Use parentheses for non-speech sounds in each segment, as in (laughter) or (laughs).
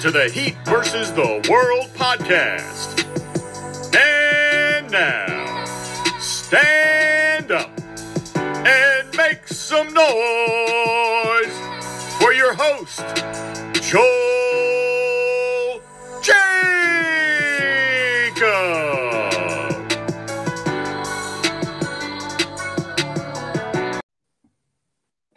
to the Heat versus the World podcast. And now,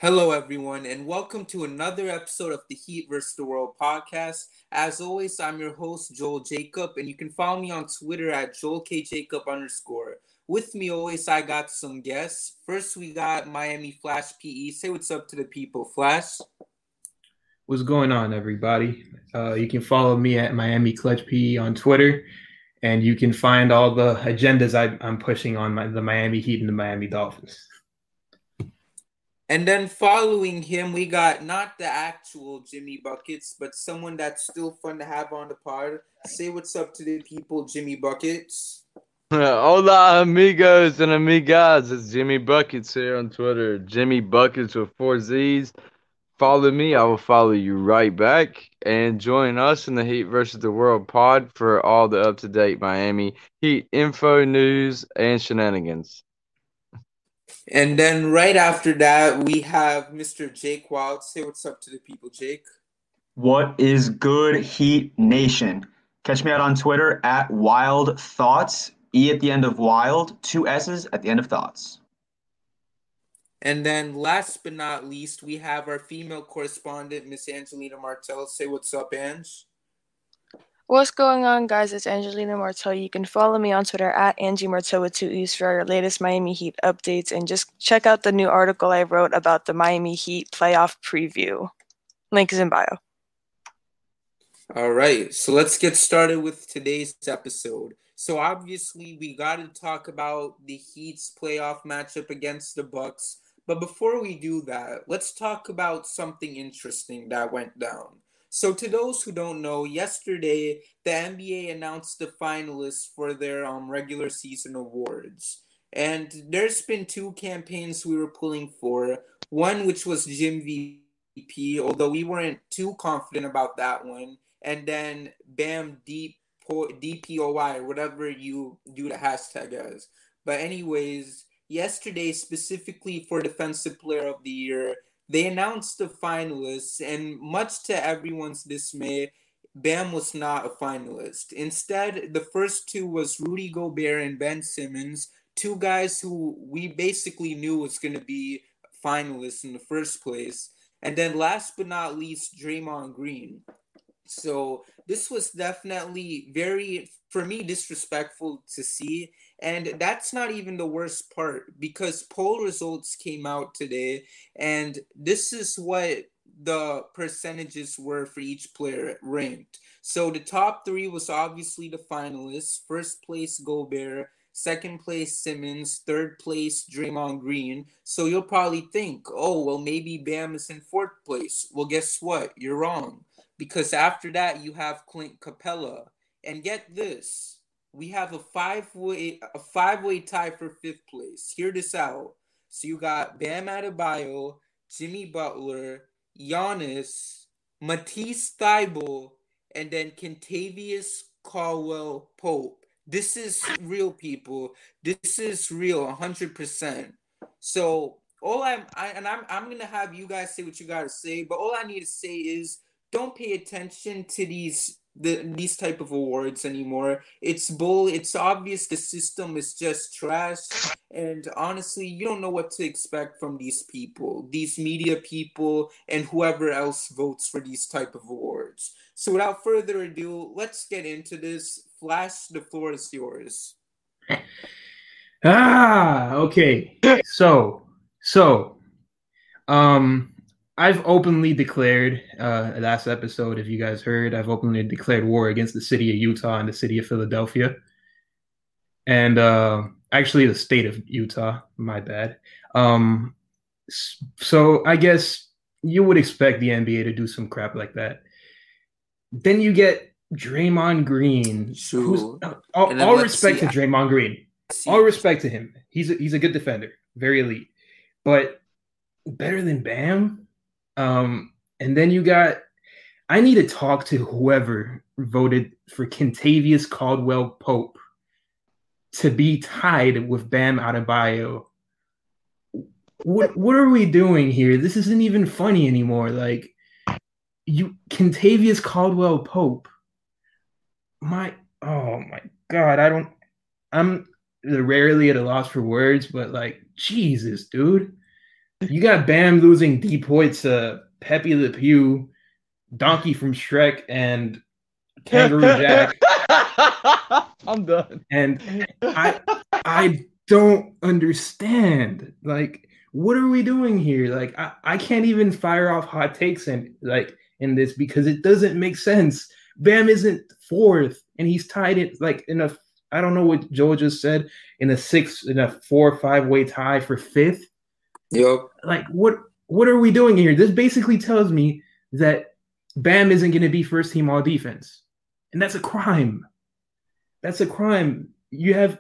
Hello, everyone, and welcome to another episode of the Heat vs. the World podcast. As always, I'm your host, Joel Jacob, and you can follow me on Twitter at JoelKJacob underscore. With me always, I got some guests. First, we got Miami Flash PE. Say what's up to the people, Flash. What's going on, everybody? Uh, you can follow me at Miami Clutch PE on Twitter, and you can find all the agendas I, am pushing on my, the Miami Heat and the Miami Dolphins. And then following him, we got not the actual Jimmy Buckets, but someone that's still fun to have on the pod. Say what's up to the people, Jimmy Buckets. (laughs) Hola, amigos and amigas. It's Jimmy Buckets here on Twitter. Jimmy Buckets with four Z's. Follow me, I will follow you right back. And join us in the Heat versus the World pod for all the up to date Miami Heat info, news, and shenanigans. And then right after that, we have Mr. Jake Wild. Say what's up to the people, Jake. What is good, Heat Nation? Catch me out on Twitter at Wild Thoughts. E at the end of Wild, two S's at the end of Thoughts. And then last but not least, we have our female correspondent, Miss Angelina Martel. Say what's up, Ange. What's going on, guys? It's Angelina Martel. You can follow me on Twitter at Angie Martel with two E's for our latest Miami Heat updates. And just check out the new article I wrote about the Miami Heat playoff preview. Link is in bio. All right. So let's get started with today's episode. So obviously we got to talk about the Heat's playoff matchup against the Bucks. But before we do that, let's talk about something interesting that went down. So, to those who don't know, yesterday the NBA announced the finalists for their um, regular season awards. And there's been two campaigns we were pulling for. One, which was Jim VP, although we weren't too confident about that one. And then Bam Deep DPOY, or whatever you do the hashtag as. But, anyways, yesterday, specifically for Defensive Player of the Year, they announced the finalists, and much to everyone's dismay, Bam was not a finalist. Instead, the first two was Rudy Gobert and Ben Simmons, two guys who we basically knew was going to be finalists in the first place. And then last but not least, Draymond Green. So this was definitely very, for me, disrespectful to see. And that's not even the worst part because poll results came out today, and this is what the percentages were for each player ranked. So the top three was obviously the finalists. First place, Gobert. Second place, Simmons. Third place, Draymond Green. So you'll probably think, oh, well, maybe Bam is in fourth place. Well, guess what? You're wrong. Because after that, you have Clint Capella. And get this we have a five way a five way tie for fifth place. Hear this out. So you got Bam Adebayo, Jimmy Butler, Giannis, Matisse Thybulle, and then Kentavious Caldwell Pope. This is real, people. This is real, hundred percent. So all I'm, I, and I'm, I'm gonna have you guys say what you gotta say. But all I need to say is, don't pay attention to these the these type of awards anymore. It's bull. It's obvious the system is just trash, and honestly, you don't know what to expect from these people, these media people, and whoever else votes for these type of awards. So, without further ado, let's get into this. Flash, the floor is yours. Ah, okay. So, so, um, I've openly declared uh, last episode, if you guys heard, I've openly declared war against the city of Utah and the city of Philadelphia, and uh, actually the state of Utah. My bad. Um, so I guess you would expect the NBA to do some crap like that. Then you get Draymond Green. Sure. all, all respect see, to Draymond Green. All respect to him. He's a, he's a good defender, very elite, but better than Bam. Um, and then you got I need to talk to whoever voted for Kentavious Caldwell Pope to be tied with Bam Adebayo. What what are we doing here? This isn't even funny anymore. Like you Kentavious Caldwell Pope. My oh my god, I don't I'm rarely at a loss for words, but like Jesus, dude. You got Bam losing DPOY to Pepe Le Pew, Donkey from Shrek, and Kangaroo (laughs) Jack. I'm done. And I I don't understand. Like, what are we doing here? Like, I, I can't even fire off hot takes and like in this because it doesn't make sense. Bam isn't fourth, and he's tied it like in a I don't know what Joe just said in a six in a four or five way tie for fifth. Yep. Like, what what are we doing here? This basically tells me that Bam isn't going to be first team all defense, and that's a crime. That's a crime. You have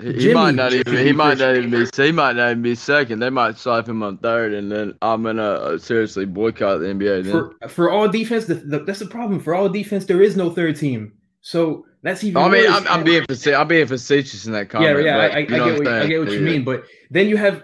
He, he Jimmy might not even. be He might not even be. He might not even be second. They might slap him on third, and then I'm gonna uh, seriously boycott the NBA. Then. for for all defense. The, the, that's the problem. For all defense, there is no third team. So that's even. I mean, worse. I'm, I'm And- being facetious. I'm being facetious in that yeah, comment. yeah. but I, I, I get know what, I'm I saying? get what you mean. But then you have,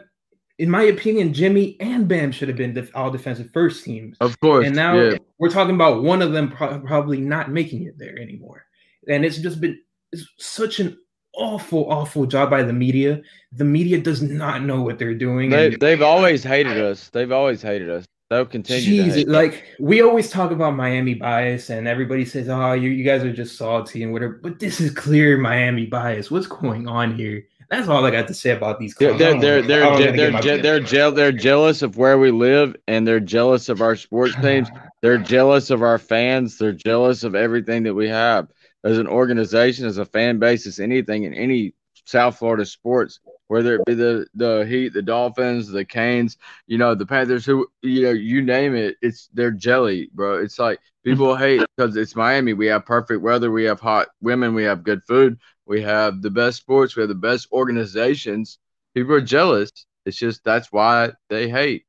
in my opinion, Jimmy and Bam should have been the all defensive first teams. Of course. and now yeah. we're talking about one of them pro- probably not making it there anymore. And it's just been it's such an awful, awful job by the media. The media does not know what they're doing. They and they've always hated us. They've always hated us. They'll continue to Jesus, hate. us. like we always talk about Miami bias, and everybody says, "Oh, you, you guys are just salty and whatever." But this is clear Miami bias. What's going on here? That's all I got to say about these. They're clubs. They're they're they're oh, je- wanna they're je- they're je- they're jealous of where we live, and they're jealous of our sports (sighs) teams. They're jealous of our fans. They're jealous of everything that we have as an organization, as a fan base, as anything in any South Florida sports, whether it be the the Heat, the Dolphins, the Canes, you know, the Panthers, who you know, you name it, it's they're jelly, bro. It's like people (laughs) hate because it's Miami. We have perfect weather, we have hot women, we have good food, we have the best sports, we have the best organizations. People are jealous. It's just that's why they hate.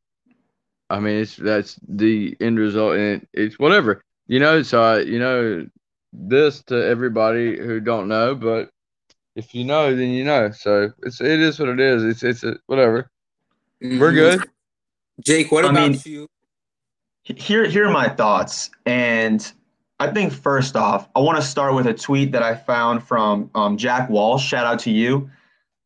I mean, it's that's the end result, and it's whatever, you know. So I, you know, this to everybody who don't know, but if you know, then you know. So it's it is what it is. It's it's a, whatever. We're Mhm. good. Jake, what I about mean- you? Here, here are my thoughts. And I think first off, I want to start with a tweet that I found from um, Jack Walsh. Shout out to you.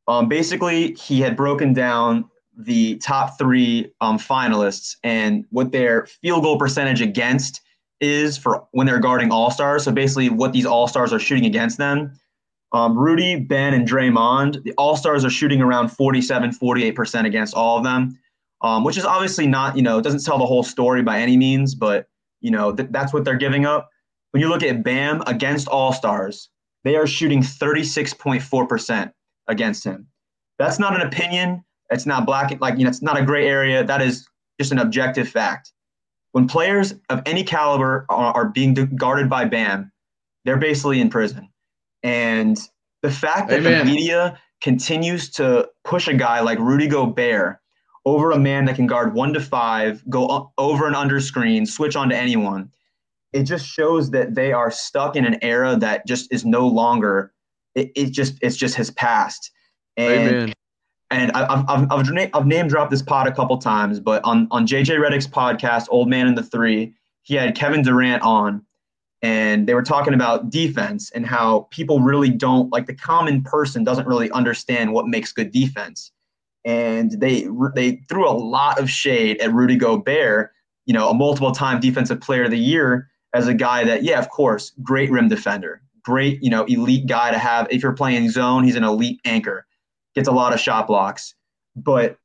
Um, basically, he had broken down the top three um, finalists and what their field goal percentage against is for when they're guarding all stars. So basically, what these all stars are shooting against them. Um, Rudy, Ben, and Draymond, the all stars are shooting around 47, 48% against all of them um, which is obviously not, you know, it doesn't tell the whole story by any means, but, you know, th- that's what they're giving up. When you look at Bam against All Stars, they are shooting 36.4% against him. That's not an opinion. It's not black, like, you know, it's not a gray area. That is just an objective fact. When players of any caliber are, are being guarded by Bam, they're basically in prison. And the fact that Amen. the media continues to push a guy like Rudy Gobert over a man that can guard one to five, go over and under screen, switch on to anyone. It just shows that they are stuck in an era that just is no longer. It, it just it's just has passed. And Amen. and I, I've, I've, I've, I've name dropped this pod a couple times, but on, on JJ Redick's podcast, Old Man and the Three, he had Kevin Durant on, and they were talking about defense and how people really don't, like the common person doesn't really understand what makes good defense. And they they threw a lot of shade at Rudy Gobert, you know, a multiple time defensive player of the year as a guy that, yeah, of course, great rim defender, great, you know, elite guy to have. If you're playing zone, he's an elite anchor gets a lot of shot blocks, but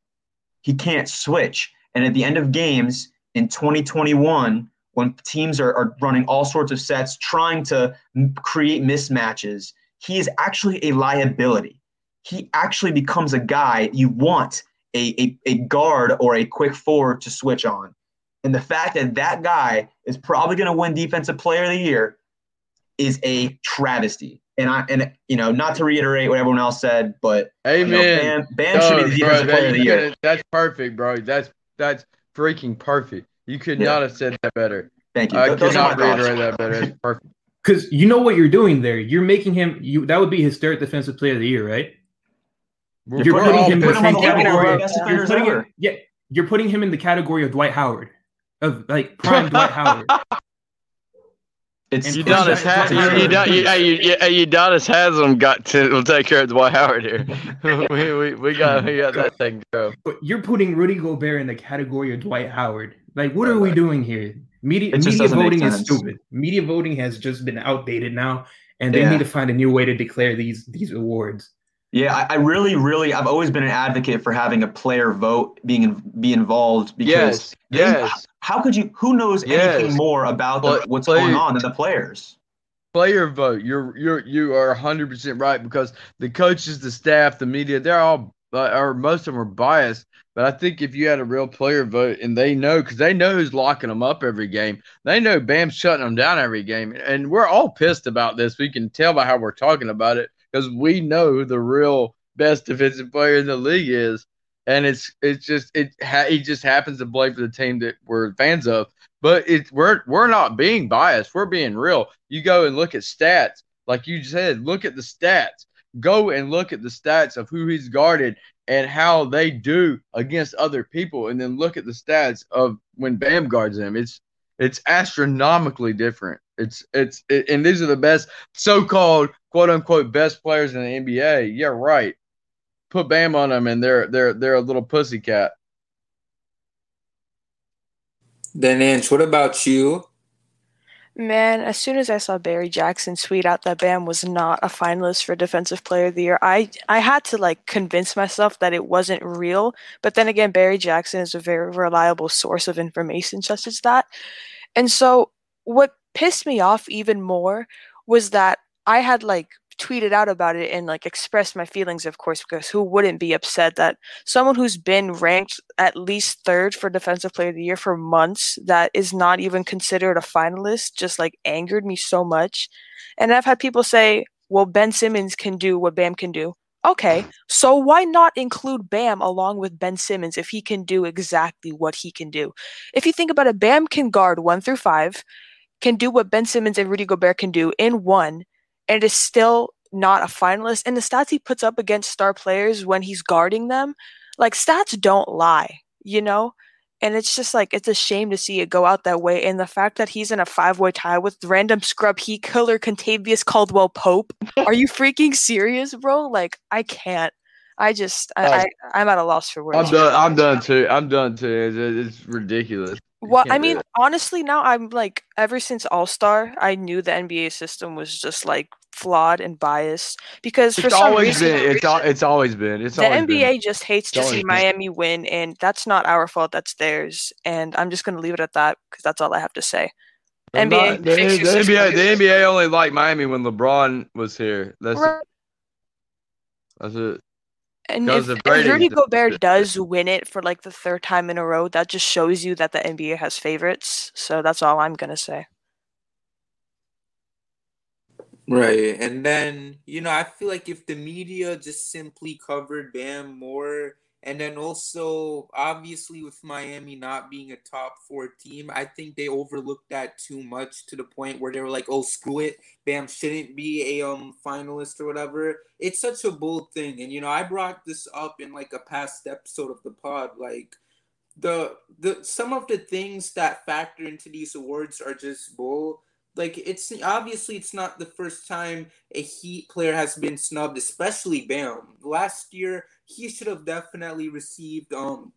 he can't switch. And at the end of games in 2021, when teams are, are running all sorts of sets, trying to create mismatches, he is actually a liability. He actually becomes a guy you want a, a, a guard or a quick forward to switch on. And the fact that that guy is probably going to win Defensive Player of the Year is a travesty. And I and you know, not to reiterate what everyone else said, but you know, Amen. Bam, Bam should be the Dog, bro, defensive that- player of the year. couldn't- That's perfect, bro. That's that's freaking perfect. You could Yeah. not have said that better. Thank you. I those cannot my thoughts. reiterate that better. It's perfect. Because you know what you're doing there. You're making him. You that would be his third defensive player of the year, right? We're, You're we're putting him in the Put him on same category. You're You're putting yeah, you're putting him in the category of Dwight Howard, of like prime Dwight Howard. (laughs) It's And You Chris Udonis Dwight has you, Howard. you, Don- you, hey, you, hey, Udonis Haslem got to will take care of Dwight Howard here. (laughs) we, we, we got we got that thing go. But you're putting Rudy Gobert in the category of Dwight Howard. Like, what are we doing here? Media media voting is stupid. Media voting has just been outdated now, and they Yeah. need to find a new way to declare these these awards. Yeah, I, I really, really, I've always been an advocate for having a player vote being be involved because Yes, yes. how could you? Who knows Yes. anything more about the, what's play- going on than the players? player vote. You're you're you are 100 percent right because the coaches, the staff, the media, they're all uh, or most of them are biased. But I think if you had a real player vote and they know because they know who's locking them up every game, they know Bam's shutting them down every game, and we're all pissed about this. We can tell by how we're talking about it because we know who the real best defensive player in the league is. And it's it's just it ha- he just happens to play for the team that we're fans of but it's we're we're not being biased. We're being real. You go and look at stats, like you said. Look at the stats. Go and look at the stats of who he's guarded and how they do against other people, and then look at the stats of when Bam guards them. It's it's astronomically different. It's it's it, and these are the best so-called quote unquote best players in the NBA. Yeah, right. Put Bam on them, and they're they're they're a little pussycat. Then Ange, what about you? Man, as soon as I saw Barry Jackson tweet out that Bam was not a finalist for Defensive Player of the Year, I I had to like convince myself that it wasn't real. But then again, Barry Jackson is a very reliable source of information such as that. And so what pissed me off even more was that I had like tweeted out about it and like expressed my feelings, of course, because who wouldn't be upset that someone who's been ranked at least third for Defensive Player of the Year for months that is not even considered a finalist just like angered me so much. And I've had people say, well, Ben Simmons can do what Bam can do. Okay, so why not include Bam along with Ben Simmons if he can do exactly what he can do? If you think about it, Bam can guard one through five, can do what Ben Simmons and Rudy Gobert can do in one, and is still not a finalist. And the stats he puts up against star players when he's guarding them, like stats don't lie, you know? And it's just like it's a shame to see it go out that way. And the fact that he's in a five-way tie with random scrub heat killer Kentavious Caldwell Pope. (laughs) Are you freaking serious, bro? Like I can't. I just I, I I'm at a loss for words. I'm done. I'm done too. I'm done too. It's, it's ridiculous. Well, I mean, honestly, now I'm like, ever since All Star, I knew the NBA system was just like flawed and biased because for it's some always reason, been. It's al- It's always been. It's the NBA been. just hates to see been. Miami win, and that's not our fault. That's theirs, and I'm just gonna leave it at that because that's all I have to say. They're NBA, not- the, the. NBA. The NBA only liked Miami when LeBron was here. That's Right. that's it. And if, of if Rudy Gobert does win it for like the third time in a row, that just shows you that the NBA has favorites. So that's all I'm gonna say. Right. And then, you know, I feel like if the media just simply covered Bam more, and then also, obviously, with Miami not being a top four team, I think they overlooked that too much to the point where they were like, oh, screw it. Bam shouldn't be a um finalist or whatever. It's such a bold thing. And, you know, I brought this up in like a past episode of the pod. Like, the the some of the things that factor into these awards are just bull like it's obviously it's not the first time a Heat player has been snubbed, especially Bam. Last year he should have definitely received um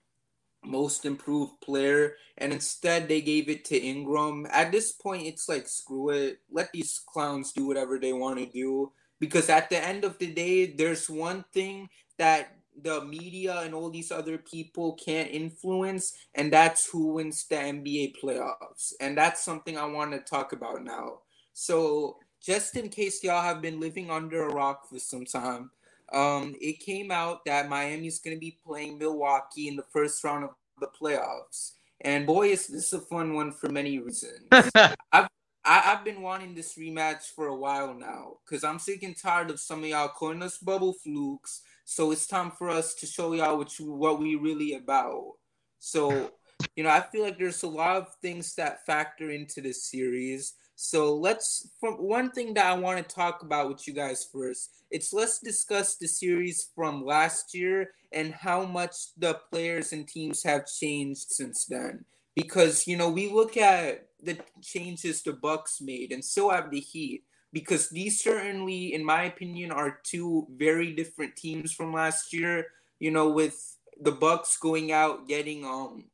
most improved player, and instead they gave it to Ingram. At this point, it's like screw it, let these clowns do whatever they want to do. Because at the end of the day, there's one thing that the media and all these other people can't influence, and that's who wins the NBA playoffs. And that's something I want to talk about now. So, just in case y'all have been living under a rock for some time, um, it came out that Miami's going to be playing Milwaukee in the first round of the playoffs. And boy, is this a fun one for many reasons. (laughs) I, I've been wanting this rematch for a while now because I'm sick and tired of some of y'all calling us bubble flukes. So it's time for us to show y'all what you what we really about. So you know, I feel like there's a lot of things that factor into this series. So let's from one thing that I want to talk about with you guys first. It's let's discuss the series from last year and how much the players and teams have changed since then. Because you know, we look at the changes the Bucks made, and so have the Heat. Because these certainly, in my opinion, are two very different teams from last year. You know, with the Bucks going out getting um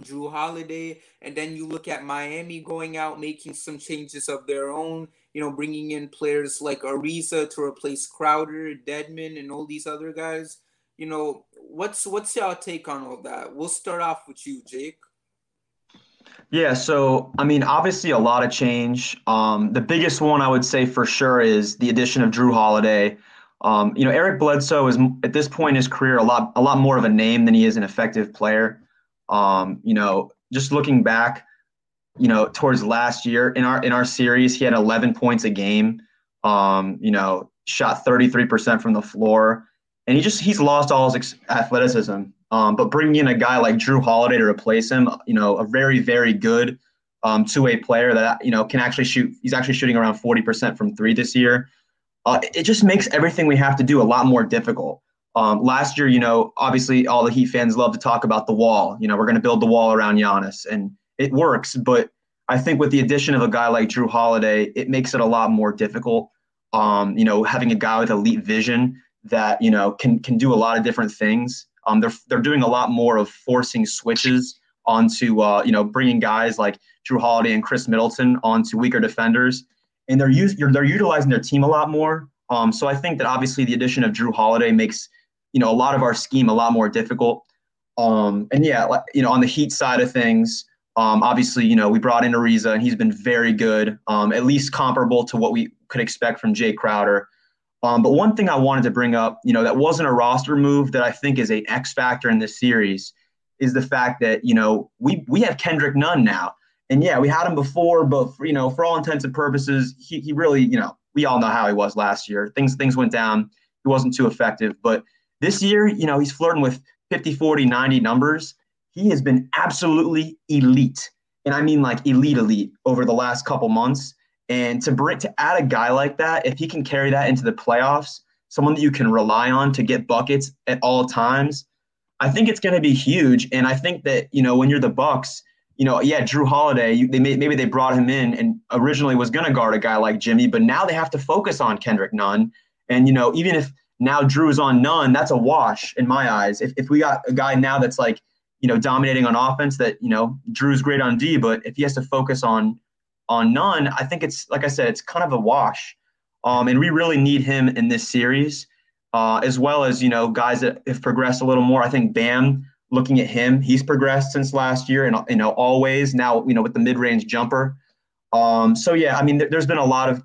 Jrue Holiday, and then you look at Miami going out making some changes of their own. You know, bringing in players like Ariza to replace Crowder, Dedmon, and all these other guys. You know, what's what's your take on all that? We'll start off with you, Jake. Yeah, so I mean, obviously a lot of change. Um, the biggest one I would say for sure is the addition of Jrue Holiday. Um, you know, Eric Bledsoe is at this point in his career a lot a lot more of a name than he is an effective player. Um, you know, just looking back, you know, towards last year in our in our series, he had 11 points a game. Um, you know, shot 33% from the floor, and he just he's lost all his athleticism. Um, but bringing in a guy like Jrue Holiday to replace him, you know, a very very good um, two-way player that you know can actually shoot. He's actually shooting around 40% from three this year. Uh, it just makes everything we have to do a lot more difficult. Um, last year, you know, obviously all the Heat fans love to talk about the wall. You know, we're going to build the wall around Giannis, and it works. But I think with the addition of a guy like Jrue Holiday, it makes it a lot more difficult. Um, you know, having a guy with elite vision that you know can can do a lot of different things. Um, they're they're doing a lot more of forcing switches onto uh, you know bringing guys like Jrue Holiday and Khris Middleton onto weaker defenders, and they're use, they're utilizing their team a lot more. Um, so I think that obviously the addition of Jrue Holiday makes you know a lot of our scheme a lot more difficult. Um, and yeah, like, you know on the Heat side of things, um, obviously you know we brought in Ariza and he's been very good, um, at least comparable to what we could expect from Jay Crowder. Um, but one thing I wanted to bring up, you know, that wasn't a roster move that I think is a X factor in this series, is the fact that you know we we have Kendrick Nunn now, and yeah, we had him before, but for, you know, for all intents and purposes, he he really, you know, we all know how he was last year. Things things went down. He wasn't too effective, but this year, you know, he's flirting with 50, 40, 90 numbers. He has been absolutely elite. And I mean like elite, elite over the last couple months. And to bring to add a guy like that, if he can carry that into the playoffs, someone that you can rely on to get buckets at all times, I think it's going to be huge. And I think that you know when you're the Bucks, you know, yeah, Jrue Holiday, you, they may, maybe they brought him in and originally was going to guard a guy like Jimmy, but now they have to focus on Kendrick Nunn. And you know, even if now Jrue is on Nunn. that's a wash in my eyes. If, if we got a guy now that's like, you know, dominating on offense that, you know, Jrue's great on D, but if he has to focus on on Nunn, I think it's like I said, it's kind of a wash. Um, and we really need him in this series, uh, as well as, you know, guys that have progressed a little more. I think Bam, looking at him, he's progressed since last year and, you know, always now, you know, with the mid range jumper. Um, so, yeah, I mean, there's been a lot of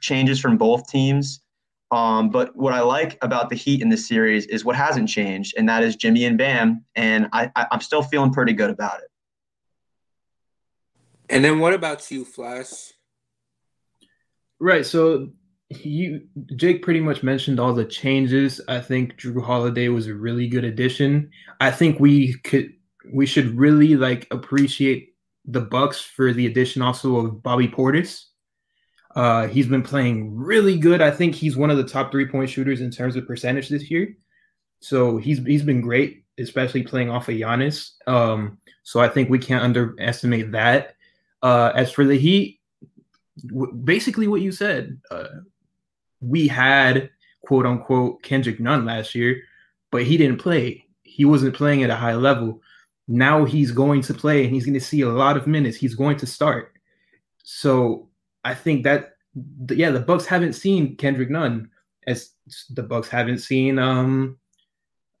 changes from both teams. Um, but what I like about the Heat in this series is what hasn't changed, and that is Jimmy and Bam, and I, I, am still feeling pretty good about it. And then what about you, Flash? Right. So you Jake pretty much mentioned all the changes. I think Jrue Holiday was a really good addition. I think we could we should really like appreciate the Bucks for the addition also of Bobby Portis. Uh, he's been playing really good. I think he's one of the top three point shooters in terms of percentage this year. So he's he's been great, especially playing off of Giannis. Um, so I think we can't underestimate that. Uh, as for the Heat, w- basically what you said, uh, we had quote unquote Kendrick Nunn last year, but he didn't play. He wasn't playing at a high level. Now he's going to play and he's going to see a lot of minutes. He's going to start. So I think that yeah, the Bucks haven't seen Kendrick Nunn as the Bucks haven't seen um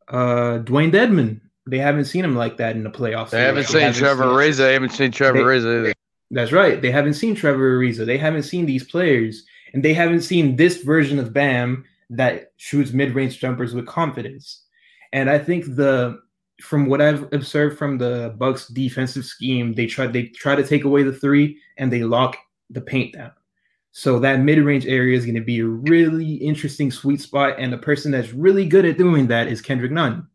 uh Dewayne Dedmon. They haven't seen him like that in the playoffs. They haven't seen haven't Trevor Ariza. They haven't seen Trevor Ariza either. That's right. They haven't seen Trevor Ariza. They haven't seen these players, and they haven't seen this version of Bam that shoots mid-range jumpers with confidence. And I think the from what I've observed from the Bucks defensive scheme, they try they try to take away the three and they lock the paint down. So that mid-range area is going to be a really interesting sweet spot, and the person that's really good at doing that is Kendrick Nunn.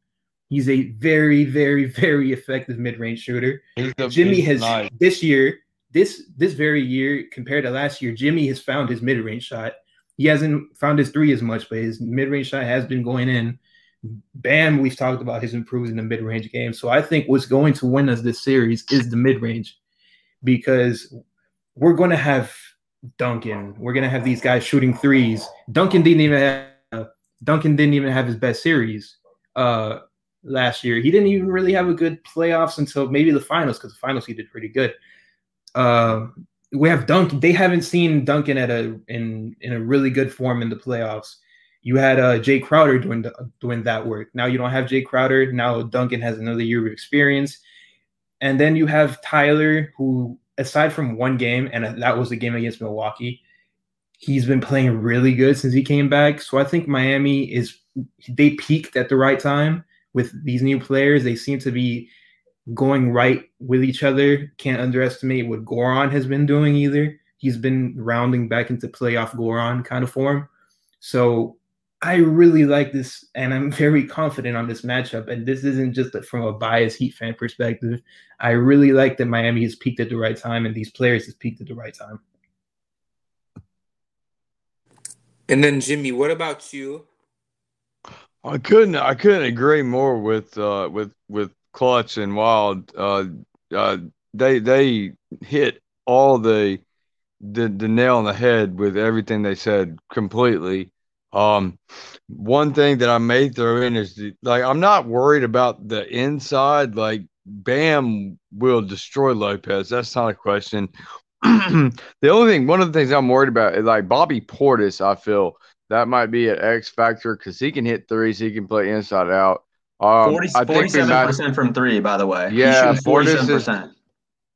He's a very, very, very effective mid-range shooter. The, Jimmy has nice. this year, this this very year compared to last year, Jimmy has found his mid-range shot. He hasn't found his three as much, but his mid-range shot has been going in. Bam, we've talked about his improvements in the mid-range game. So I think what's going to win us this series is the mid-range because we're going to have Duncan. We're going to have these guys shooting threes. Duncan didn't even have Duncan didn't even have his best series uh last year. He didn't even really have a good playoffs until maybe the finals because the finals he did pretty good. Uh, we have Duncan. They haven't seen Duncan at a in in a really good form in the playoffs. You had uh, Jay Crowder doing doing that work. Now you don't have Jay Crowder. Now Duncan has another year of experience, and then you have Tyler, who aside from one game, and that was the game against Milwaukee, he's been playing really good since he came back. So I think Miami is they peaked at the right time with these new players. They seem to be going right with each other. Can't underestimate what Goran has been doing either. He's been rounding back into playoff Goran kind of form. So I really like this, and I'm very confident on this matchup. And this isn't just from a biased Heat fan perspective. I really like that Miami has peaked at the right time, and these players has peaked at the right time. And then Jimmy, what about you? I couldn't I couldn't agree more with uh with with Clutch and Wild. Uh uh they they hit all the the the nail on the head with everything they said completely. Um one thing that I may throw in is the, like I'm not worried about the inside like Bam will destroy Lopez. That's not a question. (clears throat) the only thing, one of the things I'm worried about is like Bobby Portis. I feel that might be an X factor because he can hit threes, he can play inside out. Um, 40, I think 47% might- from three, by the way. Yeah, Portis is- 47%.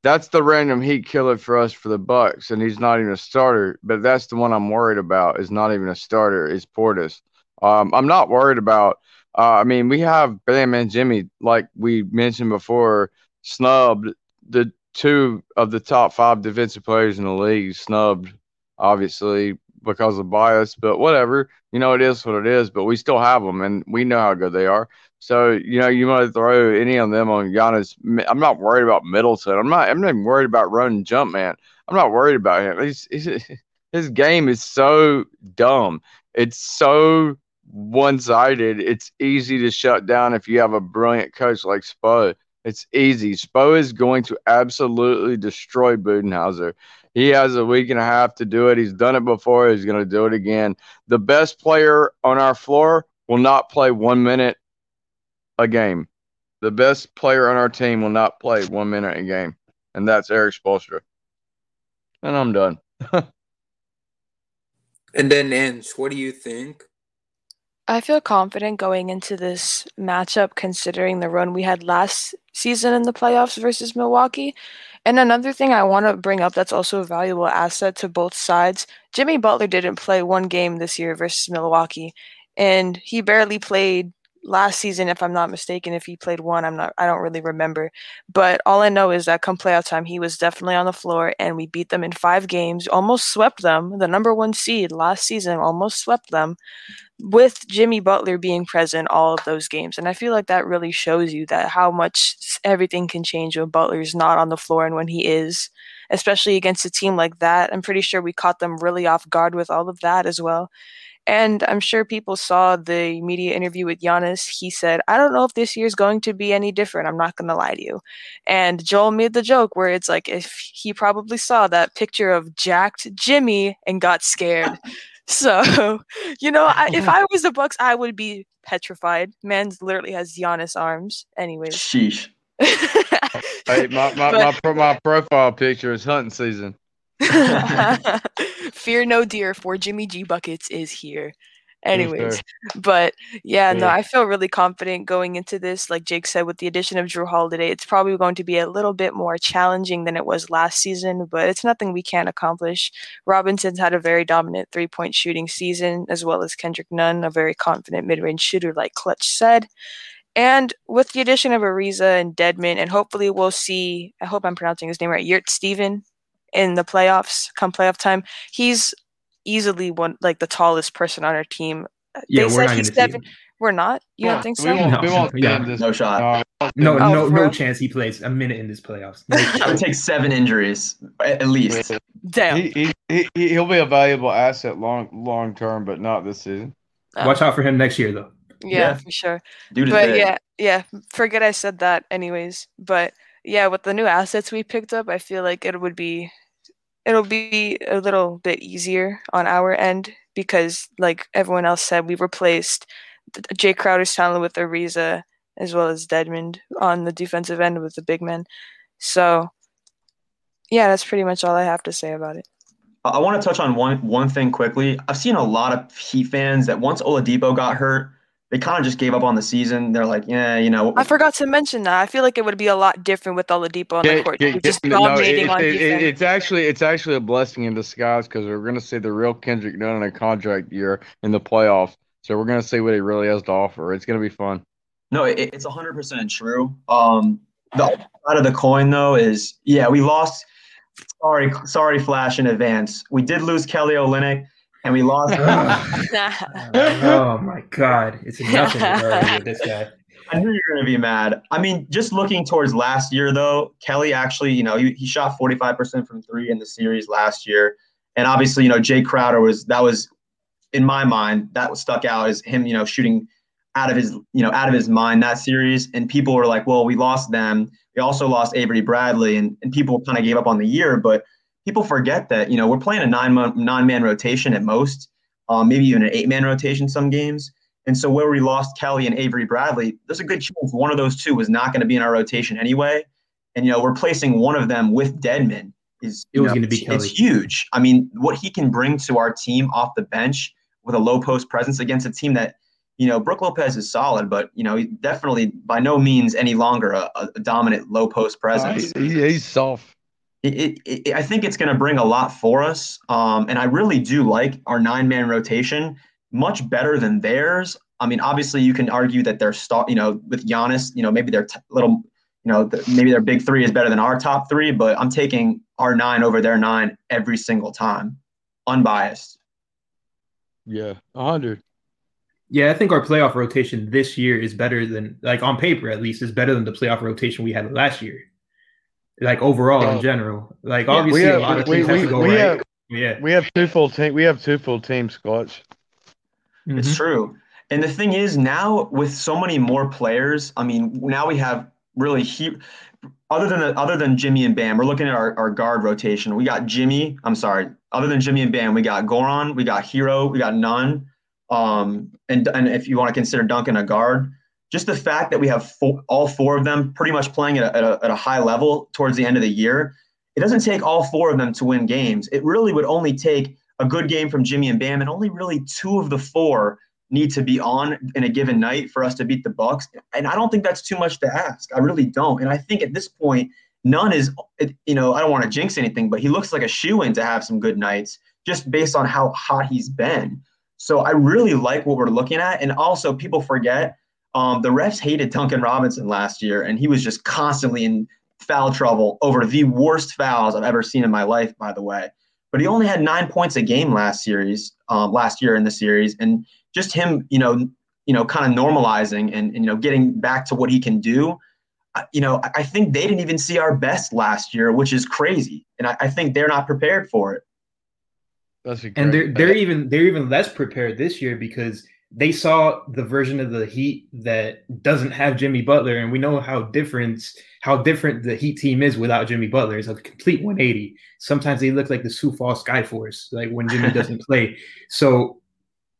That's the random heat killer for us for the Bucks, and he's not even a starter. But that's the one I'm worried about. Is not even a starter. Is Portis. Um, I'm not worried about. Uh, I mean, we have Bam and Jimmy, like we mentioned before, snubbed the two of the top five defensive players in the league. Snubbed, obviously because of bias, but whatever. You know, it is what it is. But we still have them, and we know how good they are. So you know, you might throw any of them on Giannis. I'm not worried about Middleton. I'm not. I'm not even worried about running jump man. I'm not worried about him. He's, he's, (laughs) his game is so dumb. It's so one-sided. It's easy to shut down if you have a brilliant coach like Spo. It's easy. Spo is going to absolutely destroy Budenholzer. He has a week and a half to do it. He's done it before. He's going to do it again. The best player on our floor will not play one minute a game. The best player on our team will not play one minute a game, and that's Erik Spoelstra. And I'm done. (laughs) And then Ange, what do you think? I feel confident going into this matchup considering the run we had last season in the playoffs versus Milwaukee. And another thing I want to bring up that's also a valuable asset to both sides Jimmy Butler didn't play one game this year versus Milwaukee, and he barely played last season if I'm not mistaken if he played one I'm not I don't really remember but all I know is that come playoff time he was definitely on the floor and we beat them in 5 games almost swept them the number 1 seed last season almost swept them with Jimmy Butler being present all of those games. And I feel like that really shows you that how much everything can change when Butler's not on the floor and when he is, especially against a team like that. I'm pretty sure we caught them really off guard with all of that as well. And I'm sure people saw the media interview with Giannis. He said, I don't know if this year's going to be any different. I'm not going to lie to you. And Joel made the joke where it's like if he probably saw that picture of jacked Jimmy and got scared. (laughs) So, you know, I, if I (laughs) was the Bucks, I would be petrified. Man literally has Giannis arms. Anyways. Sheesh. (laughs) Hey, my, my, But- my, my profile picture is hunting season. (laughs) Fear no deer for Jimmy G buckets is here. Anyways, but yeah, no, I feel really confident going into this. Like Jake said, with the addition of Jrue Holiday, it's probably going to be a little bit more challenging than it was last season, but it's nothing we can't accomplish. Robinson's had a very dominant three point shooting season, as well as Kendrick Nunn, a very confident mid range shooter, like Clutch said. And with the addition of Ariza and Dedmon, and hopefully we'll see, I hope I'm pronouncing his name right, Yurtseven in the playoffs, come playoff time. He's easily one like the tallest person on our team. Yeah, they we're said not he's going to see seven. We're not. You don't We think we so? won't, No, we won't yeah. this. No shot. No, No, Oh, no, no real? chance he plays a minute in this playoffs. (laughs) No It takes seven injuries at at least. Damn. He, he, he, he'll be a valuable asset long long term, but not this season. Oh, Watch out for him next year, though. yeah, Yeah. for sure. Dude But big. yeah, yeah. Forget I said that, anyways. But yeah, with the new assets we picked up, I feel like it would be, it'll be a little bit easier on our end because, like everyone else said, we replaced Jay Crowder's talent with Ariza as well as Dedmon on the defensive end with the big men. So yeah, that's pretty much all I have to say about it. I- want to touch on one one thing quickly. I've seen a lot of Heat fans that once Oladipo got hurt, they kind of just gave up on the season. They're like, yeah, you know, I forgot to mention that. I feel like it would be a lot different with Oladipo on the Yeah, court. yeah, just yeah, no, dominating it- on it- it- defense. it's actually it's actually a blessing in disguise because we're gonna see the real Kendrick Nunn in a contract year in the playoffs. So we're gonna see what he really has to offer. It's gonna be fun. No, it, it's 100% true. Um, the side of the coin, though, is yeah, we lost. Sorry, sorry, Flash in advance. We did lose Kelly Olynyk, and we lost. (laughs) (laughs) oh my god, it's nothing already with this guy. (laughs) I knew you were going to be mad. I mean, just looking towards last year, though, Kelly actually, you know, he, he shot 45% from three in the series last year. And obviously, you know, Jay Crowder was, that was, in my mind, that was stuck out as him, you know, shooting out of his, you know, out of his mind that series. And people were like, well, we lost them. We also lost Avery Bradley. And, and people kind of gave up on the year. But people forget that, you know, we're playing a nine, nine man rotation at most, um, maybe even an eight man rotation some games. And so where we lost Kelly and Avery Bradley, there's a good chance one of those two was not going to be in our rotation anyway. And you know, replacing one of them with Dedmon is It was gonna be it's, Kelly. it's huge. I mean, what he can bring to our team off the bench with a low post presence against a team that, you know, Brook Lopez is solid, but you know, he definitely by no means any longer a, a dominant low post presence He- he's soft. It, it, it, I think it's going to bring a lot for us. Um, and I really do like our nine man rotation much better than theirs. I mean, obviously, you can argue that their star, you know, with Giannis, you know, maybe their t- little, you know, the, maybe their big three is better than our top three, but I'm taking our nine over their nine every single time, unbiased. Yeah, hundred. Yeah, I think our playoff rotation this year is better than, like on paper at least, is better than the playoff rotation we had last year. Like overall Yeah. in general, like Yeah, obviously have- a lot of we- things have we- to go we right. have- yeah, We have two full team. We have two full teams, Scotch. It's Mhm. true. And the thing is, now with so many more players, I mean, now we have really he, other than other than Jimmy and Bam, we're looking at our, our guard rotation. We got Jimmy. I'm sorry. Other than Jimmy and Bam, we got Goran, we got Herro, we got Nunn. Um, and and if you want to consider Duncan a guard, just the fact that we have four, all four of them pretty much playing at a, at, a, at a high level towards the end of the year, it doesn't take all four of them to win games. It really would only take a good game from Jimmy and Bam, and only really two of the four need to be on in a given night for us to beat the Bucks. And I don't think that's too much to ask. I really don't. And I think at this point, Nunn is, you know, I don't want to jinx anything, but he looks like a shoe in to have some good nights just based on how hot he's been. So I really like what we're looking at. And also, people forget um, the refs hated Duncan Robinson last year, and he was just constantly in foul trouble over the worst fouls I've ever seen in my life, by the way. But he only had nine points a game last series, um, last year in the series, and just him, you know, you know, kind of normalizing and, and you know getting back to what he can do. I- You know, I- I think they didn't even see our best last year, which is crazy, and I, I think they're not prepared for it. That's a and they're great- they're even they're even less prepared this year because they saw the version of the Heat that doesn't have Jimmy Butler, and we know how different how different the Heat team is without Jimmy Butler. It's a complete 180. Sometimes they look like the Sioux Falls Skyforce, like when Jimmy (laughs) doesn't play. So,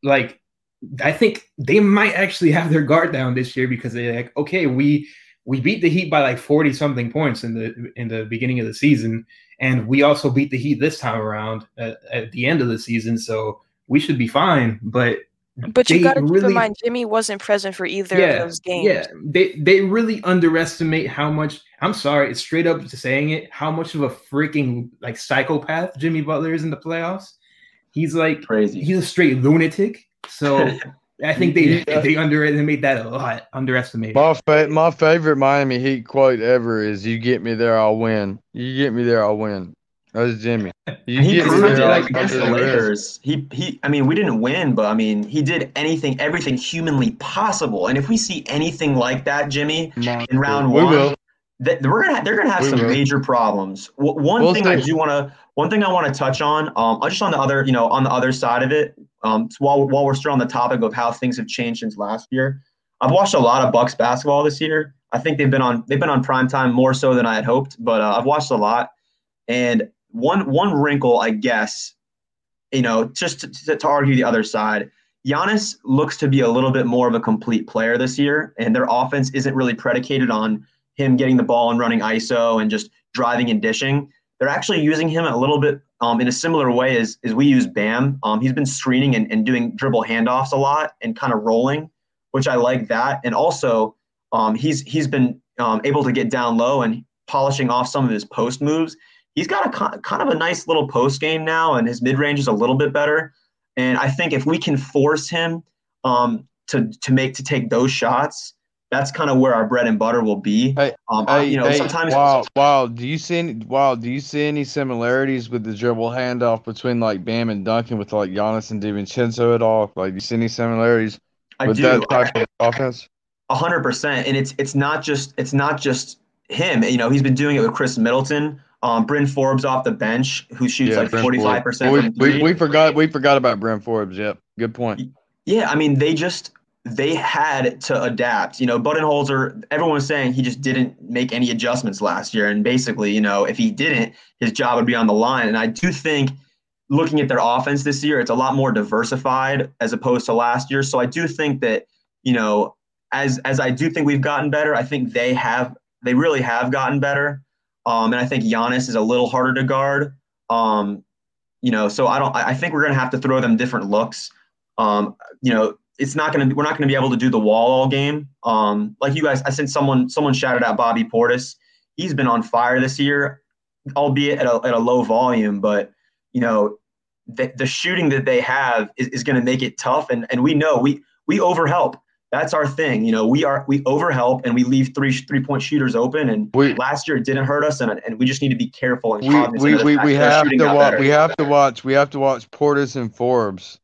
like, I think they might actually have their guard down this year because they're like, okay, we we beat the Heat by like 40 something points in the in the beginning of the season, and we also beat the Heat this time around at, at the end of the season. So we should be fine. But But you got to keep in mind, Jimmy wasn't present for either yeah, of those games. Yeah, they they really underestimate how much. I'm sorry, it's straight up saying it. How much of a freaking like psychopath Jimmy Butler is in the playoffs. He's like Crazy. he's a straight lunatic. So (laughs) I think they Yeah. they underestimate that a lot. Underestimate. My fa- my favorite Miami Heat quote ever is "You get me there, I'll win. You get me there, I'll win." That's Jimmy. (laughs) You he proved it like against the the. Lakers. He he. I mean, we didn't win, but I mean, he did anything, everything humanly possible. And if we see anything like that, Jimmy, in round we one, will. that we're gonna they're gonna have We some will. major problems. W- one We'll thing I do want to one thing I want to touch on, um, just on the other you know on the other side of it, um, so while while we're still on the topic of how things have changed since last year, I've watched a lot of Bucks basketball this year. I think they've been on they've been on prime time more so than I had hoped, but uh, I've watched a lot, and one one wrinkle I guess, you know, just to, to, to argue the other side. Giannis looks to be a little bit more of a complete player this year, and their offense isn't really predicated on him getting the ball and running ISO and just driving and dishing. They're actually using him a little bit um, in a similar way as, as we use Bam. Um, he's been screening and, and doing dribble handoffs a lot and kind of rolling, which I like that. And also, um, he's he's been um, able to get down low and polishing off some of his post moves. He's got a kind of a nice little post game now, and his mid range is a little bit better. And I think if we can force him um, to to make to take those shots, that's kind of where our bread and butter will be. Hey, um, Hey, you know, hey, sometimes wow, wow. Do you see any? Wow, do you see any similarities with the dribble handoff between like Bam and Duncan with like Giannis and DiVincenzo at all? Like, do you see any similarities I with do. that type of offense? A hundred percent, and it's it's not just it's not just him. You know, he's been doing it with Khris Middleton, um, Bryn Forbes off the bench, who shoots like forty five percent. We, we, forgot we forgot about Bryn Forbes. Yep, good point. Yeah, I mean, they just they had to adapt. You know, Budenholzer, everyone was saying he just didn't make any adjustments last year, and basically, you know, if he didn't, his job would be on the line. And I do think, looking at their offense this year, it's a lot more diversified as opposed to last year. So I do think that, you know, as as I do think we've gotten better, I think they have they really have gotten better. Um, and I think Giannis is a little harder to guard. Um, you know, so I don't. I think we're gonna have to throw them different looks. Um, you know, it's not gonna be. We're not gonna be able to do the wall all game. Um, like you guys, I sent someone someone shouted out Bobby Portis. He's been on fire this year, albeit at a at a low volume. But you know, the, the shooting that they have is, is going to make it tough. And and we know we we overhelp. That's our thing. You know, we are we overhelp and we leave three three point shooters open. And We last year it didn't hurt us, and and we just need to be careful and we we, we, we have to watch better. we have to watch we have to watch Portis and Forbes.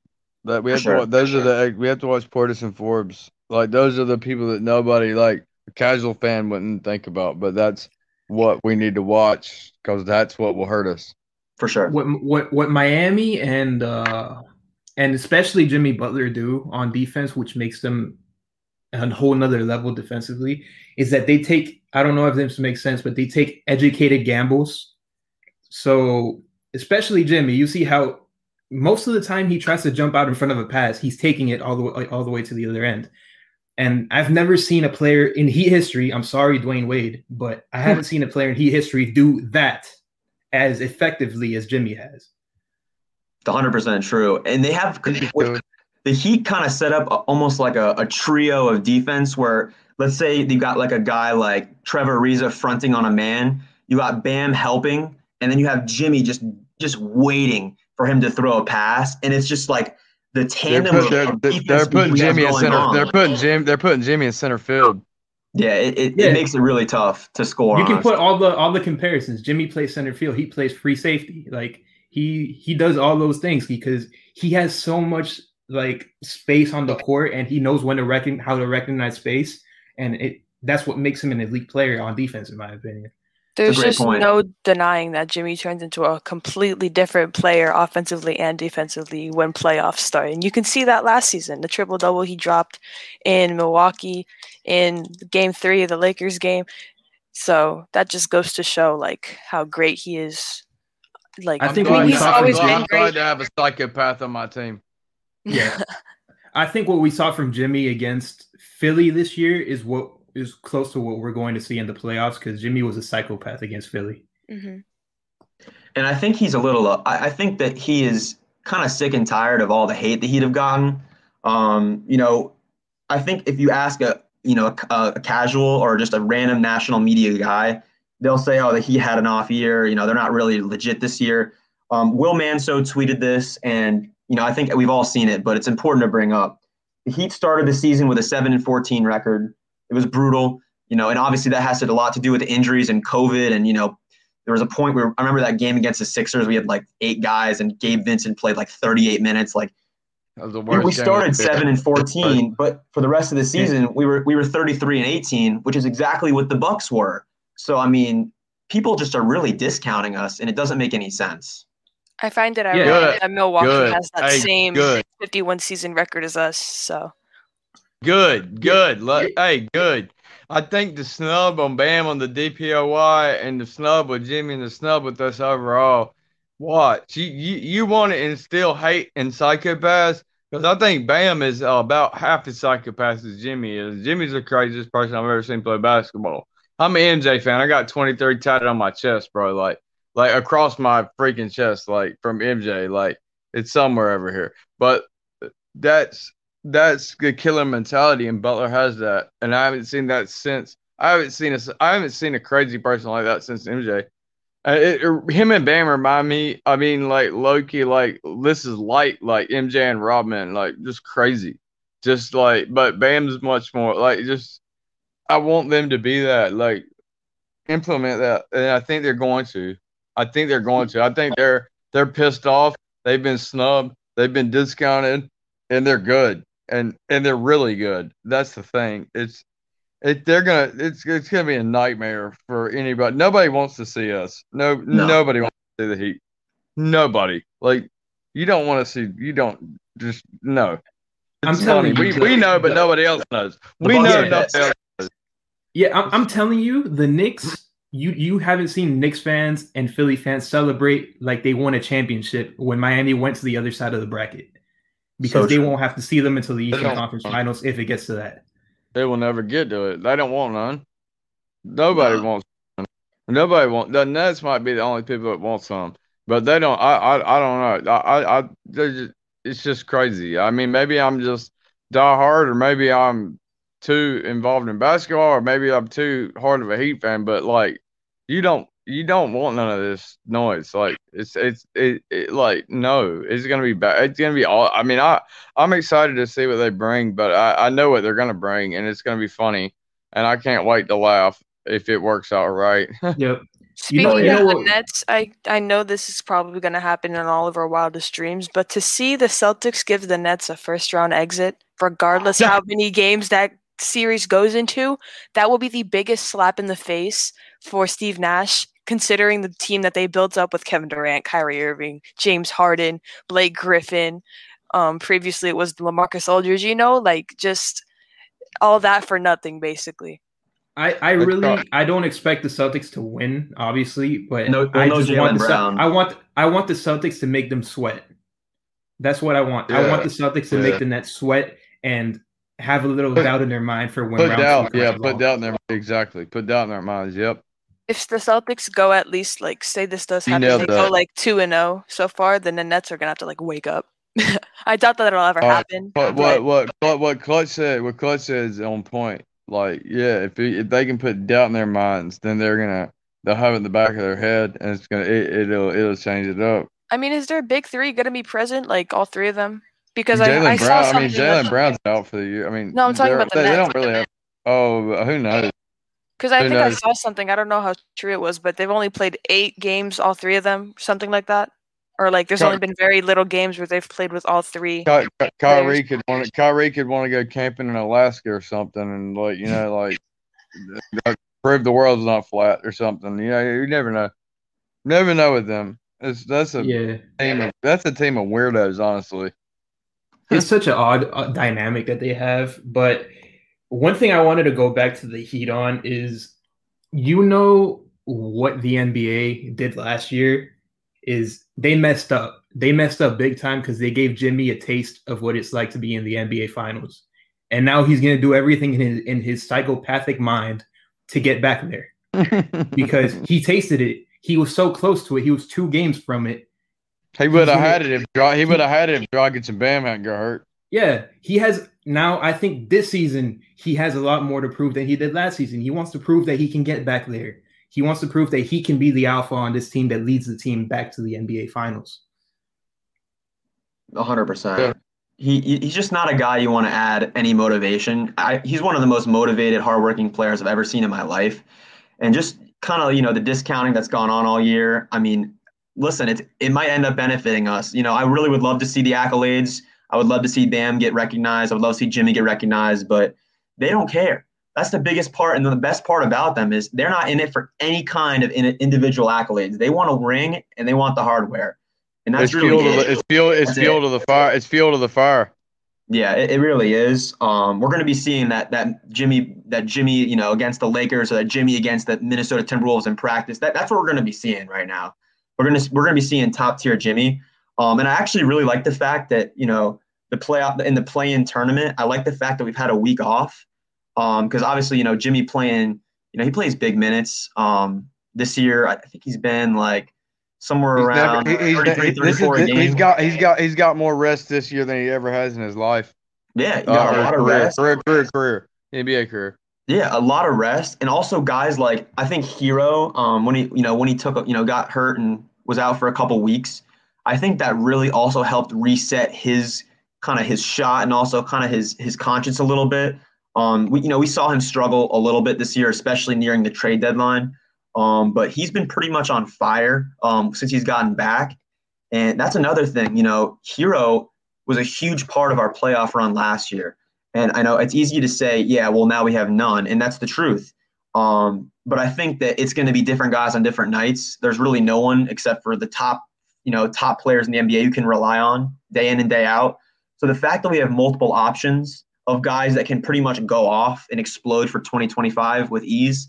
That we have sure, to watch, those for are the we have to watch Portis and Forbes. Like those are the people that nobody like a casual fan wouldn't think about, but that's what we need to watch because that's what will hurt us. for sure. what what what Miami and uh and especially Jimmy Butler do on defense, which makes them a whole nother level defensively, is that they take I don't know if this makes sense, but they take educated gambles. So especially Jimmy, you see how most of the time he tries to jump out in front of a pass, he's taking it all the way all the way to the other end. And I've never seen a player in Heat history. I'm sorry, Dwyane Wade, but I haven't seen a player in Heat history do that as effectively as Jimmy has. The hundred percent true, and they have what- the Heat kind of set up a- almost like a, a trio of defense where let's say you got like a guy like Trevor Ariza fronting on a man, you got Bam helping, and then you have Jimmy just just waiting for him to throw a pass, and it's just like the They're, tandem put, of, they're, of they're, defense they're putting Jimmy in center. on. They're putting Jim. They're putting Jimmy in center field. Yeah, it, it, Yeah. it makes it really tough to score. You can honestly. put all the all the comparisons. Jimmy plays center field. He plays free safety. Like he he does all those things because he has so much like space on the court and he knows when to reckon how to recognize space and it that's what makes him an elite player on defense in my opinion. There's just point. no denying that Jimmy turns into a completely different player offensively and defensively when playoffs start. And you can see that last season, the triple double he dropped in Milwaukee in game three of the Lakers game. So that just goes to show like how great he is. Like I think I mean, we he's always Jimmy- been I'm glad to have a psychopath on my team. Yeah. (laughs) I think what we saw from Jimmy against Philly this year is what is close to what we're going to see in the playoffs because Jimmy was a psychopath against Philly. hmm And I think he's a little. Uh, I, I think that he is kind of sick and tired of all the hate that he'd have gotten. Um, you know, I think if you ask a you know a, a casual or just a random national media guy, they'll say, "Oh, that he had an off year." You know, they're not really legit this year. Um, Will Manso tweeted this, and you know, I think we've all seen it, but it's important to bring up. The Heat started the season with a seven and fourteen record. It was brutal, you know, and obviously that has a lot to do with the injuries and COVID and you know There was a point where I remember that game against the Sixers. We had like eight guys, and Gabe Vincent played like 38 minutes. Like we, started of the year. seven and 14, but for the rest of the season, we were we were 33 and 18, which is exactly what the Bucks were. So I mean, people just are really discounting us, and it doesn't make any sense. I find it Yeah. ironic Good. that Milwaukee Good. has that Hey, same good. 51 season record as us. So Good, good. Let, hey, good. I think the snub on Bam on the DPOY and the snub with Jimmy and the snub with us overall. Watch you, you, you want to instill hate in psychopaths because I think Bam is uh, about half as psychopath as Jimmy is. Jimmy's the craziest person I've ever seen play basketball. I'm an MJ fan. I got 23 tatted on my chest, bro. Like, like across my freaking chest, like from MJ. Like, it's somewhere over here. But that's that's the killer mentality, and Butler has that. And I haven't seen that since. I haven't seen a, I haven't seen a crazy person like that since MJ. Uh, it, it- him and Bam remind me. I mean, like Loki, like this is light, like MJ and Rodman, like just crazy, just like. But Bam's much more like just. I want them to be that, like implement that, and I think they're going to. I think they're going to. I think they're they're pissed off. They've been snubbed. They've been discounted, and they're good and and they're really good. That's the thing. It's it they're gonna it's it's gonna be a nightmare for anybody. Nobody wants to see us. No, No. nobody wants to see the Heat. Nobody. Like you don't want to see. You don't just no. I'm telling funny. you, we we know, but nobody else knows. We know are nobody else. Yeah, I'm, I'm telling you, the Knicks. You you haven't seen Knicks fans and Philly fans celebrate like they won a championship when Miami went to the other side of the bracket because So they won't have to see them until the Eastern Conference Finals if it gets to that. They will never get to it. They don't want none. Nobody No. wants. None. Nobody want. The Nets might be the only people that want some, but they don't. I I, I don't know. I I, I just, it's just crazy. I mean, maybe I'm just die hard, or maybe I'm too involved in basketball, or maybe I'm too hard of a Heat fan. But like, you don't you don't want none of this noise. Like it's it's it, it like no, it's gonna be bad. It's gonna be all. I mean, I I'm excited to see what they bring, but I I know what they're gonna bring, and it's gonna be funny, and I can't wait to laugh if it works out right. (laughs) Yep. Speaking know- you of know the what- Nets, I, I know this is probably going to happen in all of our wildest dreams, but to see the Celtics give the Nets a first round exit, regardless Yeah. how many games that series goes into, that will be the biggest slap in the face for Steve Nash, considering the team that they built up with Kevin Durant, Kyrie Irving, James Harden, Blake Griffin. Um, previously, it was LaMarcus Aldridge. You know, like just all that for nothing, basically. I, I really. I don't expect the Celtics to win, obviously, but No- I no just Jaylen want the Cel- Brown. I want I want the Celtics to make them sweat. That's what I want. I want the Celtics to Yeah. make the Nets sweat and have a little Put- doubt in their mind for when put doubt, yeah, comes put along. doubt in their exactly, put doubt in their minds. Yep. if the Celtics go at least like say this does happen, nailed they go like two and zero so far, then the Nets are gonna have to like wake up. (laughs) I doubt that it'll ever All right, happen. What but what what what what Clutch said? What Clutch said is on point. Like, yeah, if he, if they can put doubt in their minds, then they're gonna they'll have it in the back of their head, and it's gonna it, it'll it'll change it up. I mean, is their big three gonna be present? Like all three of them? Because I, I Jaylen saw Brown. I mean, Jaylen Brown's out for the year. I mean, No, I'm talking about the they, they don't really have. Oh, who knows? Because I Who think I saw something. I don't know how true it was, but they've only played eight games, all three of them, something like that. Or like, there's Ky- only been very little games where they've played with all three. Ky- Ky- Kyrie could want to, Kyrie could want to go camping in Alaska or something, and like you know, like uh, prove the world's not flat or something. You know, you never know. Never know with them. It's that's a Yeah, team. Of, that's a team of weirdos, honestly. It's such an odd uh, dynamic that they have. But one thing I wanted to go back to the Heat on is, you know, what the NBA did last year is they messed up. They messed up big time because they gave Jimmy a taste of what it's like to be in the NBA Finals, and now he's going to do everything in his in his psychopathic mind to get back there (laughs) because he tasted it. He was so close to it. He was two games from it. He would have had it if Dra- he would have had it if Dragic and Bam hadn't got hurt. Yeah, he has now. I think this season he has a lot more to prove than he did last season. He wants to prove that he can get back there. He wants to prove that he can be the alpha on this team that leads the team back to the NBA Finals. One hundred percent. He he- he's just not a guy you want to add any motivation. I, he's one of the most motivated, hardworking players I've ever seen in my life, and just kind of you know the discounting that's gone on all year. I mean, listen, it it might end up benefiting us. You know, I really would love to see the accolades. I would love to see Bam get recognized. I would love to see Jimmy get recognized, but they don't care. That's the biggest part, and the best part about them is they're not in it for any kind of individual accolades. They want a ring and they want the hardware, and that's it's really fuel it. the, it's fuel it's That's fuel it. to the fire. It's fuel to the fire. Yeah, it, it really is. Um, we're going to be seeing that that Jimmy that Jimmy you know against the Lakers or that Jimmy against the Minnesota Timberwolves in practice. That that's what we're going to be seeing right now. We're gonna we're going to be seeing top tier Jimmy. Um, and I actually really like the fact that you know the playoff in the play-in tournament. I like the fact that we've had a week off. Um, because obviously you know Jimmy playing you know he plays big minutes. Um, this year I think he's been like somewhere He's around never, he- he's, 33, he- this is- 34 a game. he's got he's got he's got more rest this year than he ever has in his life. yeah, you Uh, a or lot of rest. career, career, career, NBA career. Yeah, a lot of rest, and also guys like I think Herro, um, when he you know when he took you know got hurt and was out for a couple weeks, I think that really also helped reset his kind of his shot and also kind of his his conscience a little bit. Um, we you know we saw him struggle a little bit this year, especially nearing the trade deadline. Um, but he's been pretty much on fire um, since he's gotten back, and that's another thing. You know, Herro was a huge part of our playoff run last year. And I know it's easy to say, yeah, well, now we have none. And that's the truth. Um, but I think that it's going to be different guys on different nights. There's really no one except for the top, you know, top players in the NBA you can rely on day in and day out. So the fact that we have multiple options of guys that can pretty much go off and explode for 2025 with ease,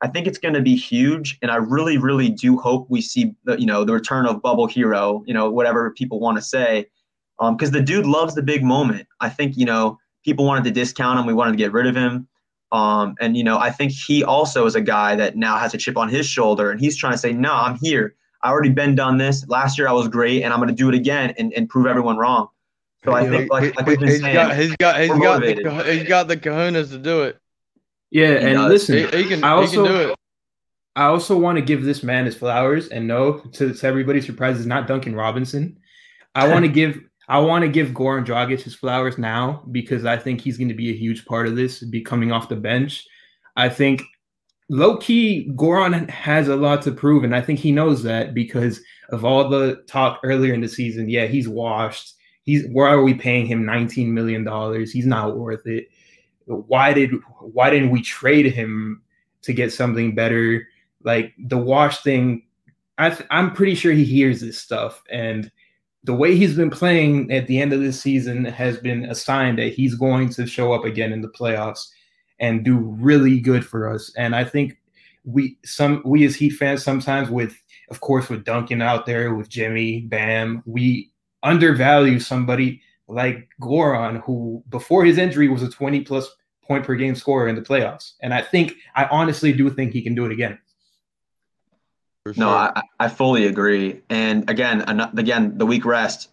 I think it's going to be huge. And I really, really do hope we see the, you know, the return of Bubble Herro, you know, whatever people want to say, because the dude loves the big moment. I think, you know, people wanted to discount him. We wanted to get rid of him. Um, and you know, I think he also is a guy that now has a chip on his shoulder, and he's trying to say, "No, I'm here. I already been done this. Last year I was great, and I'm going to do it again and, and prove everyone wrong." So I think, like, like we've been he's saying, got he's got he's we're got the, he's got the kahunas to do it. Yeah, He and does. listen, He, he can I he also can do it. I also want to give this man his flowers, and no, to, to everybody's surprise, it's not Duncan Robinson. I want to (laughs) give I want to give Goran Dragic his flowers now because I think he's going to be a huge part of this, be coming off the bench. I think low key Goran has a lot to prove, and I think he knows that because of all the talk earlier in the season. Yeah, he's washed. He's why are we paying him 19 million dollars? He's not worth it. Why did why didn't we trade him to get something better? Like the wash thing, I th- I'm pretty sure he hears this stuff, and the way he's been playing at the end of this season has been a sign that he's going to show up again in the playoffs and do really good for us. And I think we some we as Heat fans sometimes with of course with Duncan out there with Jimmy Bam, we undervalue somebody like Goran who before his injury was a 20 plus point per game scorer in the playoffs. And I think I honestly do think he can do it again. For no. I, I fully agree. And again, again, the week rest,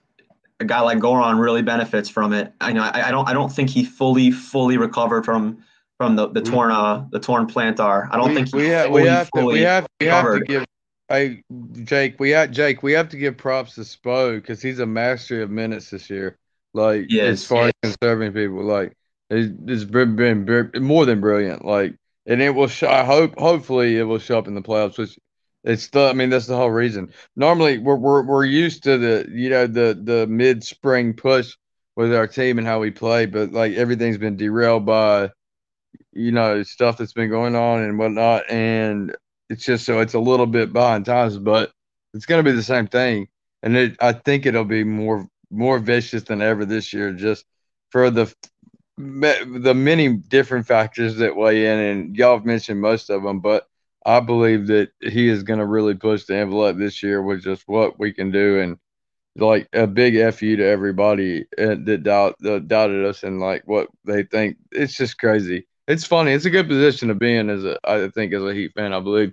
a guy like Goran really benefits from it. I know I, I don't I don't think he fully fully recovered from from the the torn uh the torn plantar. I don't we, think he we have fully, we have to we have we have to give hey Jake we have Jake we have to give props to Spo because he's a master of minutes this year. Like He as far as conserving people, like it's, it's been, been br- more than brilliant. Like and it will show. I hope hopefully it will show up in the playoffs. Which it's the I mean that's the whole reason. Normally we're we're we're used to the you know the the mid spring push with our team and how we play, but like everything's been derailed by you know stuff that's been going on and whatnot, and it's just so it's a little bit behind times, but it's going to be the same thing, and it, I think it'll be more more vicious than ever this year, just for the the many different factors that weigh in, and y'all have mentioned most of them, but I believe that he is going to really push the envelope this year with just what we can do, and like a big fu to everybody uh, that doubt that doubted us and like what they think. It's just crazy. It's funny. It's a good position to be in as a I think as a Heat fan. I believe.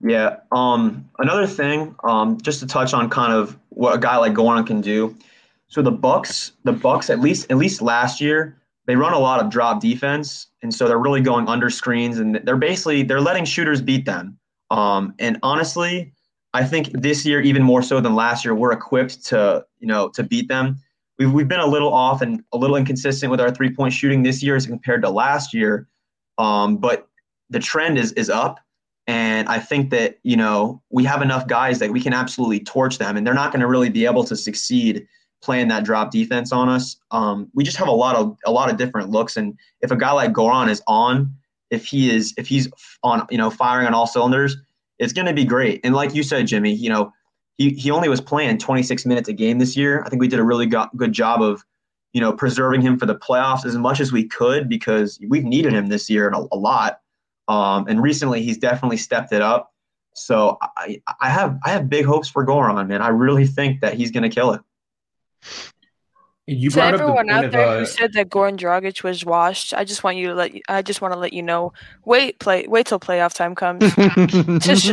Yeah. Um, another thing, um, just to touch on kind of what a guy like Goran can do. So the Bucks, the Bucks, at least at least last year, they run a lot of drop defense, and so they're really going under screens, and they're basically they're letting shooters beat them. Um, and honestly, I think this year even more so than last year, we're equipped to you know to beat them. We've we've been a little off and a little inconsistent with our three point shooting this year as compared to last year, um, but the trend is is up. And I think that, you know, we have enough guys that we can absolutely torch them and they're not going to really be able to succeed playing that drop defense on us. Um, we just have a lot of a lot of different looks. And if a guy like Goran is on, if he is if he's on, you know, firing on all cylinders, it's going to be great. And like you said, Jimmy, you know, he, he only was playing 26 minutes a game this year. I think we did a really go- good job of, you know, preserving him for the playoffs as much as we could because we've needed him this year a, a lot. Um, and recently, he's definitely stepped it up. So I, I have I have big hopes for Goran, man. I really think that he's going to kill it. You to up everyone point out there uh, who said that Goran Dragic was washed, I just want you to let you, I just want to let you know. Wait, play, wait till playoff time comes, (laughs) Just-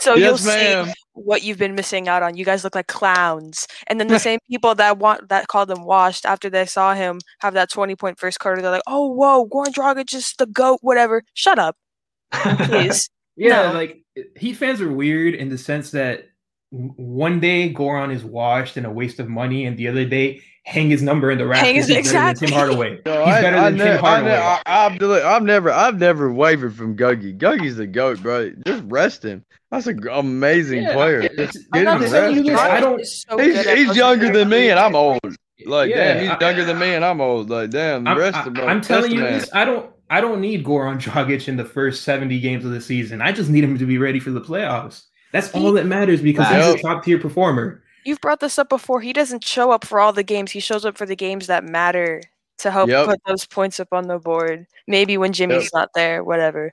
so you'll yes, see what you've been missing out on. You guys look like clowns, and then the (laughs) same people that want that called them washed after they saw him have that twenty point first quarter, they're like, "Oh, whoa, Goran Dragic is the goat." Whatever. Shut up, (laughs) please. Yeah, No. like Heat fans are weird in the sense that w- one day Goran is washed and a waste of money, and the other day hang his number in the Hang rafters. his- He's better than exactly. Tim Hardaway. No, He's I, better I than ne- Tim I Hardaway. ne- I, I've, deli- never, I've never wavered from Guggy. Guggy's the goat, bro. Just rest him. That's an amazing Yeah, player. it's- Just I'm get him saying you rested. I don't- He's so He's, he's younger than me, and I'm old. Like, Yeah, damn, he's I- younger than me, and I'm old. Like, damn, I'm, rest I, him, bro. am telling you this. I don't. I don't need Goran Dragic in the first 70 games of the season. I just need him to be ready for the playoffs. That's all that matters because he's a top tier performer. You've brought this up before. He doesn't show up for all the games. He shows up for the games that matter to help Yep. put those points up on the board. Maybe when Jimmy's not there, whatever.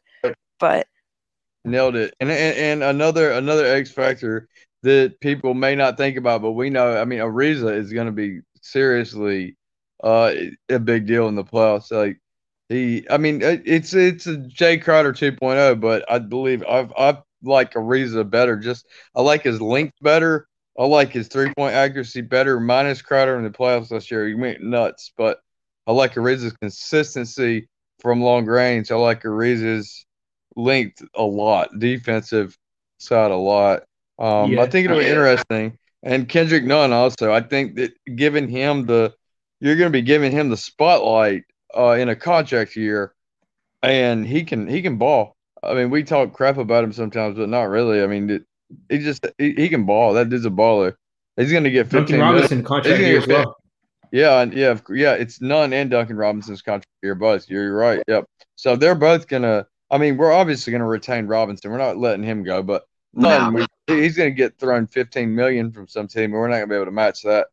But Nailed it. And, and and another another X factor that people may not think about, but we know. I mean, Ariza is going to be seriously uh, a big deal in the playoffs. Like he, I mean, it's it's a Jae Crowder 2.0, but I believe I've I like Ariza better. Just I like his length better. I like his three point accuracy better. Minus Crowder in the playoffs last year, he went nuts. But I like Ariza's consistency from long range. I like Ariza's length a lot, defensive side a lot. Um, Yeah. I think it'll be interesting. And Kendrick Nunn also. I think that giving him the, you're going to be giving him the spotlight uh, in a contract year, and he can he can ball. I mean, we talk crap about him sometimes, but not really. I mean, it, he just he, he can ball. That dude's a baller. He's going to get 15 Duncan. Robinson contract He's year as well. Yeah, yeah, yeah. It's Nunn and Duncan Robinson's contract year, both. You're right. Yep. So they're both gonna. I mean, we're obviously gonna retain Robinson. We're not letting him go, but Nunn, No. we- he's gonna get thrown 15 million from some team, and we're not gonna be able to match that.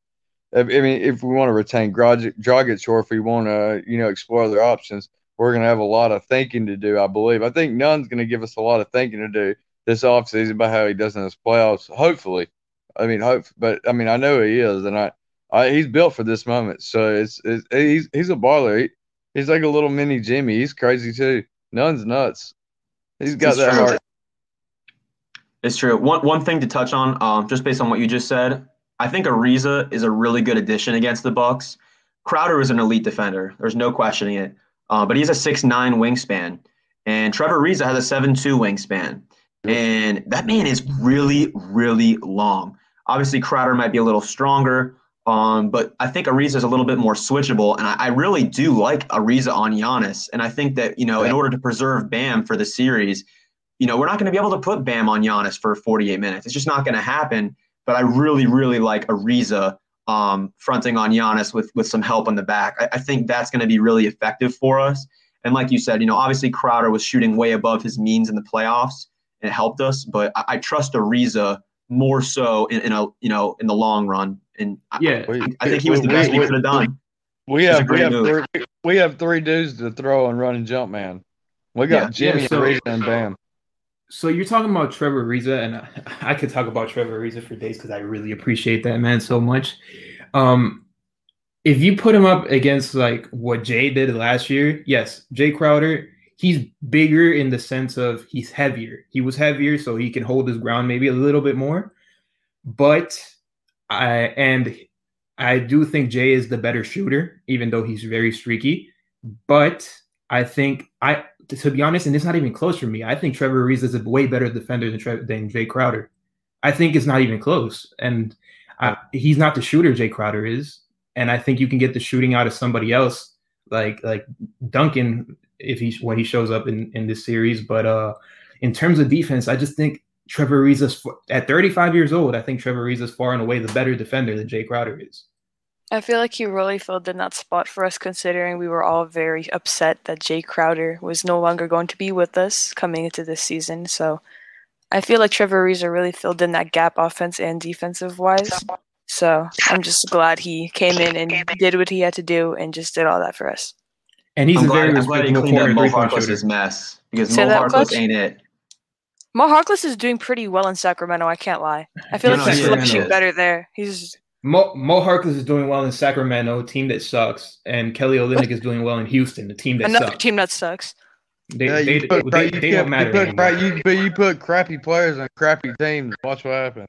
I I mean, if we want to retain Dragic, Dragic, or if we want to, you know, explore other options, we're gonna have a lot of thinking to do. I believe. I think Nunn's gonna give us a lot of thinking to do this offseason about how he does in his playoffs. Hopefully, I mean, hope, but I mean, I know he is, and I. I, he's built for this moment, so it's, it's he's he's a baller. He, he's like a little mini Jimmy. He's crazy too. Nunn's nuts. He's got It's that true. heart. It's true. One one thing to touch on, um, just based on what you just said, I think Ariza is a really good addition against the Bucks. Crowder is an elite defender. There's no questioning it. Uh, but he has a six nine wingspan, and Trevor Ariza has a seven two wingspan, and that man is really really long. Obviously, Crowder might be a little stronger, um, but I think Ariza is a little bit more switchable, and I, I really do like Ariza on Giannis. And I think that you know, in order to preserve Bam for the series, you know, we're not going to be able to put Bam on Giannis for 48 minutes. It's just not going to happen. But I really, really like Ariza um, fronting on Giannis with with some help on the back. I, I think that's going to be really effective for us. And like you said, you know, obviously Crowder was shooting way above his means in the playoffs, and it helped us. But I, I trust Ariza more so in, in a you know in the long run. And I, Yeah. We, I think he was the we- best we we- could have done. We have we have three, we have three dudes to throw and run and jump, man. We got Yeah. Jimmy Yeah, so- Ariza and Bam. So you're talking about Trevor Ariza, and I, could talk about Trevor Ariza for days because I really appreciate that man so much. Um, if you put him up against like what Jae did last year, yes, Jae Crowder, he's bigger in the sense of he's heavier. He was heavier, so he can hold his ground maybe a little bit more. But I and I do think Jae is the better shooter, even though he's very streaky. But I think I to be honest, and it's not even close for me. I think Trevor Ariza is a way better defender than Tre- than Jae Crowder. I think it's not even close, and I, he's not the shooter Jae Crowder is. And I think you can get the shooting out of somebody else, like like Duncan, if he when he shows up in in this series. But uh, in terms of defense, I just think Trevor Ariza at 35 years old. I think Trevor Ariza is far and away the better defender than Jae Crowder is. I feel like he really filled in that spot for us, considering we were all very upset that Jae Crowder was no longer going to be with us coming into this season. So I feel like Trevor Ariza really filled in that gap, offense and defensive wise. So I'm just glad he came in and did what he had to do and just did all that for us. And he's I'm a glad, very I'm glad he respectable cleaned up corner Mo Harkless's mess because Say Mo Harkless ain't it. Mo Harkless is doing pretty well in Sacramento. I can't lie. I feel No, like no, he's he is. finishing better there. He's Mo, Mo Harkless is doing well in Sacramento, team that sucks, and Kelly Olynyk is doing well in Houston, the team that another sucks. team that sucks. They, Yeah, they, put, they, they, you they put- don't matter you put, anymore. you, but you put crappy players on crappy teams. Watch what happens.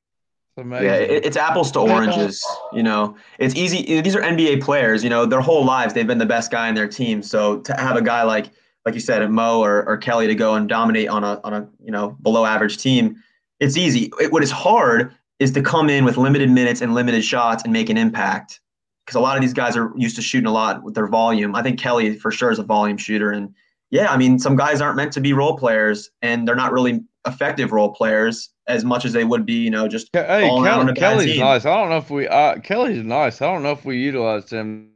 It's amazing. Yeah, it, it's apples to oranges. You know, it's easy. These are NBA players. You know, their whole lives they've been the best guy in their team. So to have a guy like, like you said, Mo or, or Kelly to go and dominate on a on a you know below average team, it's easy. It, what is hard is to come in with limited minutes and limited shots and make an impact. Because a lot of these guys are used to shooting a lot with their volume. I think Kelly for sure is a volume shooter, and yeah, I mean some guys aren't meant to be role players, and they're not really effective role players as much as they would be. You know, just Hey, all around Kelly, a Kelly's team. nice. I don't know if we. Uh, Kelly's nice. I don't know if we utilized him.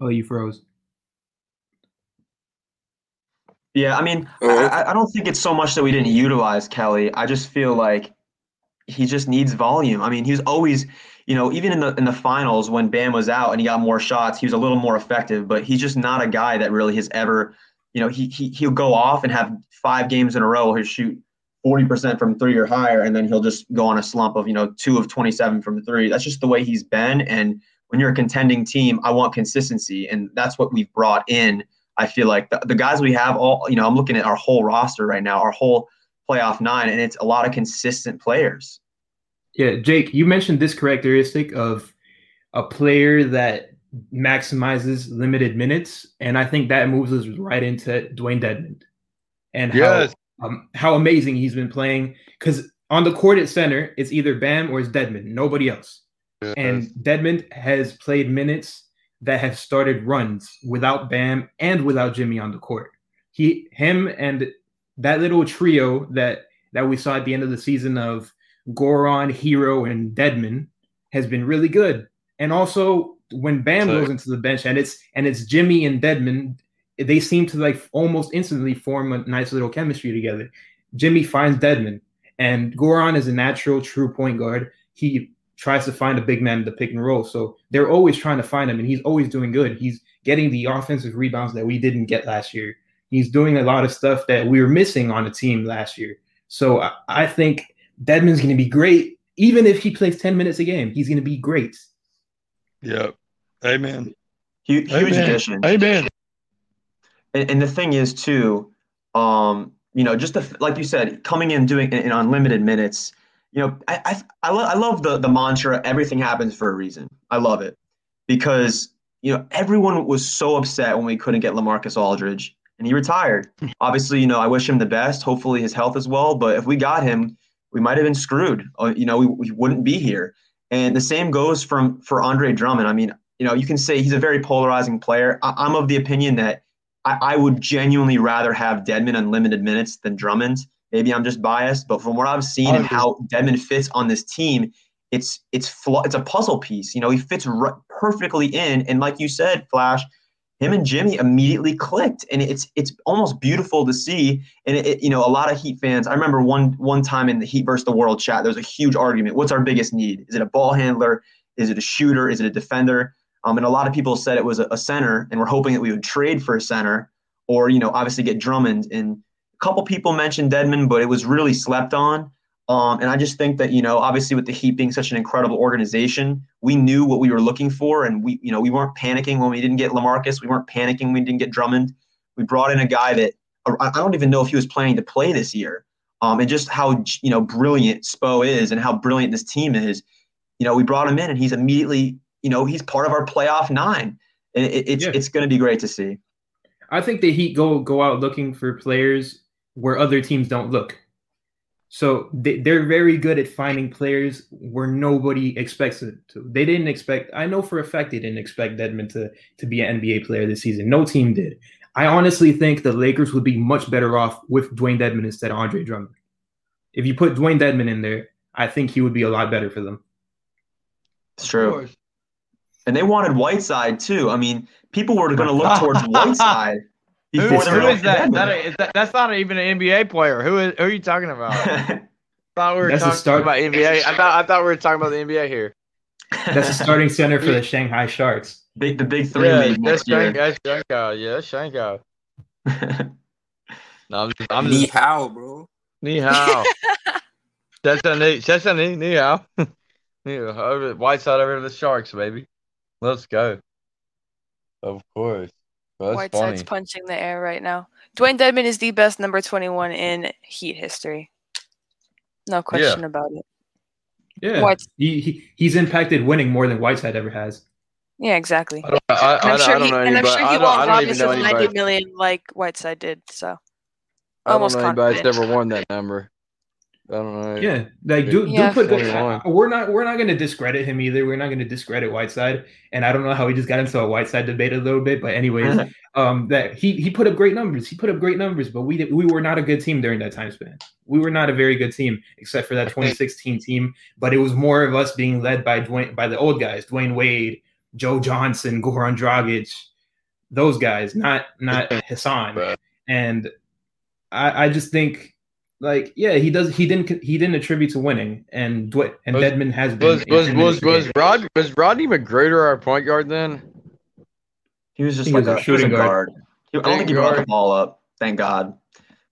Oh, you froze. Yeah, I mean, Oh, I, okay. I- I don't think it's so much that we didn't utilize Kelly. I just feel like he just needs volume. I mean, he was always, you know, even in the in the finals when Bam was out and he got more shots, he was a little more effective. But he's just not a guy that really has ever, you know, he he he'll go off and have five games in a row. He'll shoot forty percent from three or higher, and then he'll just go on a slump of you know two of twenty seven from three. That's just the way he's been. And when you're a contending team, I want consistency, and that's what we've brought in. I feel like the, the guys we have all, you know, I'm looking at our whole roster right now, our whole playoff nine, and it's a lot of consistent players. Yeah, Jake, you mentioned this characteristic of a player that maximizes limited minutes, and I think that moves us right into Dewayne Dedmon and Yes. how um, how amazing he's been playing. Because on the court at center, it's either Bam or it's Dedmon, nobody else. And Dedmond has played minutes that have started runs without Bam and without Jimmy on the court. He, him, and that little trio that that we saw at the end of the season of Goran, Herro, and Dedmon has been really good. And also when Bam So- goes into the bench and it's and it's Jimmy and Dedmon, they seem to like almost instantly form a nice little chemistry together. Jimmy finds Dedmon, and Goran is a natural true point guard. He tries to find a big man in the pick and roll. So they're always trying to find him, and he's always doing good. He's getting the offensive rebounds that we didn't get last year. He's doing a lot of stuff that we were missing on the team last year. So I, I think Dedmon's going to be great, even if he plays 10 minutes a game. He's going to be great. Yep. Amen. Huge, huge Amen. addition. Amen. And, and the thing is too, um, you know, just the, like you said, coming in doing in, in unlimited minutes. You know, I I, I, lo- I love the the mantra. Everything happens for a reason. I love it because you know everyone was so upset when we couldn't get LaMarcus Aldridge and he retired. (laughs) Obviously, you know, I wish him the best. Hopefully, his health as well. But if we got him, we might have been screwed. Uh, you know, we, we wouldn't be here. And the same goes from for Andre Drummond. I mean, you know, you can say he's a very polarizing player. I, I'm of the opinion that I, I would genuinely rather have Dedmon unlimited minutes than Drummond. Maybe I'm just biased, but from what I've seen and how Dedmon fits on this team, it's it's flaw, it's a puzzle piece. You know, he fits r- perfectly in, and like you said, Flash, him and Jimmy immediately clicked, and it's it's almost beautiful to see. And it, it- you know, a lot of Heat fans. I remember one one time in the Heat versus the World chat, there was a huge argument. What's our biggest need? Is it a ball handler? Is it a shooter? Is it a defender? Um, and a lot of people said it was a, a center, and we're hoping that we would trade for a center, or you know, obviously get Drummond. And a couple people mentioned Dedmon, but it was really slept on. Um, and I just think that you know, obviously, with the Heat being such an incredible organization, we knew what we were looking for, and we, you know, we weren't panicking when we didn't get LaMarcus. We weren't panicking when we didn't get Drummond. We brought in a guy that I I don't even know if he was planning to play this year. Um, and just how you know brilliant Spo is, and how brilliant this team is. You know, we brought him in, and he's immediately, you know, he's part of our playoff nine. And it, it's Yeah. it's going to be great to see. I think the Heat go go out looking for players where other teams don't look. So they, they're very good at finding players where nobody expects it to. They didn't expect. I know for a fact they didn't expect Dedmon to to be an NBA player this season. No team did. I honestly think the Lakers would be much better off with Dewayne Dedmon instead of Andre Drummond. If you put Dewayne Dedmon in there, I think he would be a lot better for them. It's true. And they wanted Whiteside too. I mean, people were going to look (laughs) towards Whiteside Who, before they who were is that? That is that? That's not even an NBA player. Who is? Who are you talking about? I (laughs) thought we were That's talking start- about NBA. I thought I thought we were talking about the NBA here. That's the (laughs) starting center for the Shanghai Sharks. big the big three yeah, that's next. Shanghai. That's Shanghai. Yeah, that's Shanghai. (laughs) No, I'm just, I'm Ni hao, bro. ni hao. That's a ni. That's a ni ni hao. Ni hao. Over over to the Sharks, baby. Let's go. Of course. That's Whiteside's funny. punching the air right now. Dewayne Dedmon is the best number 21 in Heat history. No question about it. Yeah, White- he, he he's impacted winning more than Whiteside ever has. Yeah, exactly. I don't, I, I, I'm I sure don't he, know and I'm sure he don't, I won't rob even us know of 90 anybody. like Whiteside did. So I don't almost know anybody that's confident. ever won that number. I don't know. Yeah, like do, Yeah. do put good. 21. We're not we're not going to discredit him either. We're not going to discredit Whiteside, and I don't know how he just got into a Whiteside debate a little bit, but anyways, (laughs) um, that he he put up great numbers. He put up great numbers, but we did, we were not a good team during that time span. We were not a very good team, except for that (laughs) 2016 team. But it was more of us being led by Dwayne by the old guys, Dwyane Wade, Joe Johnson, Goran Dragic, those guys, not not (laughs) Hassan. And I I just think like yeah he does he didn't he didn't attribute to winning and Dw- and Was- Dedmon has been Was was was the was. Rod was Rodney McGruder our point guard then? He was just He like was a a, he was a shooting guard. guard. He- I don't think he Shooting brought the ball up. Thank God.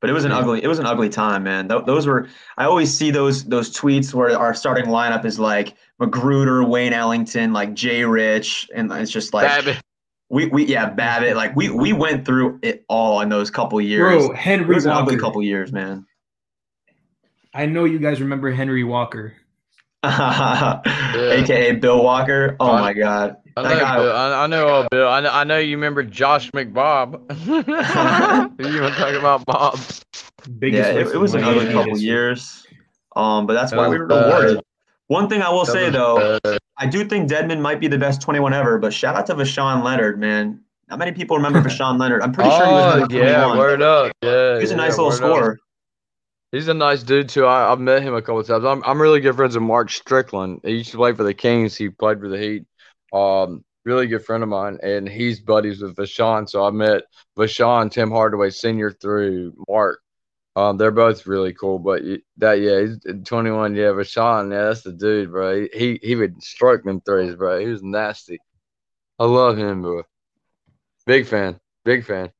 But it was an Yeah. ugly. It was an ugly time, man. Th- those were. I always see those those tweets where our starting lineup is like McGruder, Wayne Ellington, like Jay Rich, and it's just like Babbitt. we we yeah Babbitt. Like we we went through it all in those couple years. bro it was an ugly couple years, man. I know you guys remember Henry Walker. (laughs) AKA Bill Walker. Oh I- my God. I know, guy- Bill. I, I know old Bill. I know, I know you remember Josh McBob. (laughs) (laughs) you want to talk about Bob? Biggest yeah, it, it was another an money ugly in couple years. Um, but that's why we were Uh, rewarded. One thing I will say though, Uh, I do think Dedmon might be the best 21 ever, but shout out to Voshon Lenard, man. Not many people remember Voshon Lenard. I'm pretty sure he was oh, number yeah, 21. word up. Yeah, He was a yeah, nice little word up. He's a nice dude too. I, I've met him a couple times. I'm I'm really good friends with Mark Strickland. He used to play for the Kings. He played for the Heat. Um, really good friend of mine, and he's buddies with Voshon. So I met Voshon, Tim Hardaway Senior through Mark. Um, they're both really cool. But that yeah, he's 21. Yeah, Voshon. Yeah, that's the dude, bro. He he, would stroke them threes, bro. He was nasty. I love him, bro. Big fan. Big fan.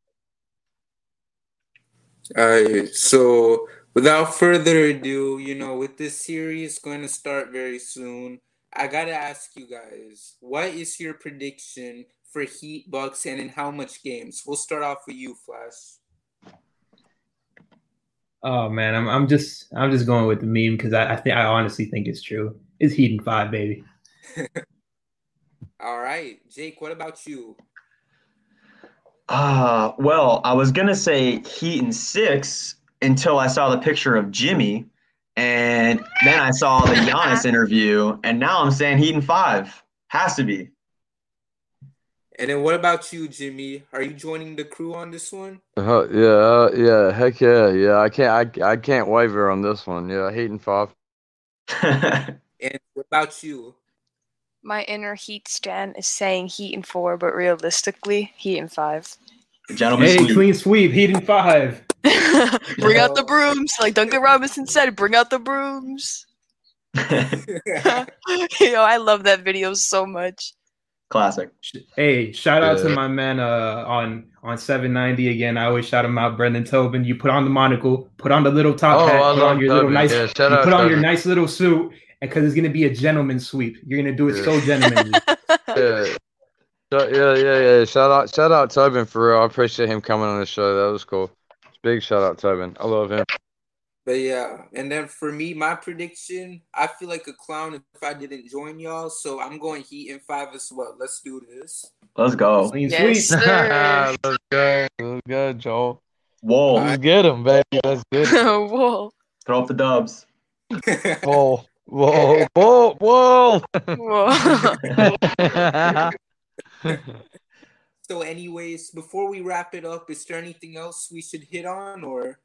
All right, so without further ado, you know, with this series going to start very soon, I gotta ask you guys, what is your prediction for Heat Bucks and in how much games? We'll start off with you, Flash. Oh man, I'm I'm just I'm just going with the meme because I, I think I honestly think it's true. It's Heat and five, baby. (laughs) All right, Jake, what about you? Uh, well, I was gonna say Heat and six until I saw the picture of Jimmy, and then I saw the Giannis (laughs) interview, and now I'm saying Heat and five. Has to be. And then what about you, Jimmy? Are you joining the crew on this one? Uh, yeah, uh, yeah, heck yeah, yeah. I can't, I, I can't waver on this one. Yeah, Heat and five. (laughs) And what about you? My inner Heat stan is saying Heat and four, but realistically, Heat and five. Gentlemen, Hey, sweep. clean sweep, Heat and five. (laughs) bring out the brooms, like Duncan Robinson said. Bring out the brooms. (laughs) (laughs) Yo, I love that video so much. Classic. Hey, shout out to my man uh, on on 790 again. I always shout him out, Brendan Tobin. You put on the monocle, put on the little top Oh, hat, I put on your little nice, Yeah, shout you out put on your nice little suit, and because it's gonna be a gentleman sweep. You're gonna do it so gentlemanly. Yeah. Yeah, yeah, yeah. Shout out, shout out Tobin for real. I appreciate him coming on the show. That was cool. Big shout out Tobin. I love him. But yeah, and then for me, my prediction, I feel like a clown if I didn't join y'all. So I'm going Heat in five as well. Let's do this. Let's go. Clean Yes, sweep. sir. (laughs) Let's go, let's go, Joel. Whoa. Let's get him, baby. Let's get him. (laughs) Whoa. Throw up the dubs. (laughs) Whoa, whoa, whoa, whoa. Whoa. So, anyways, before we wrap it up, is there anything else we should hit on, or?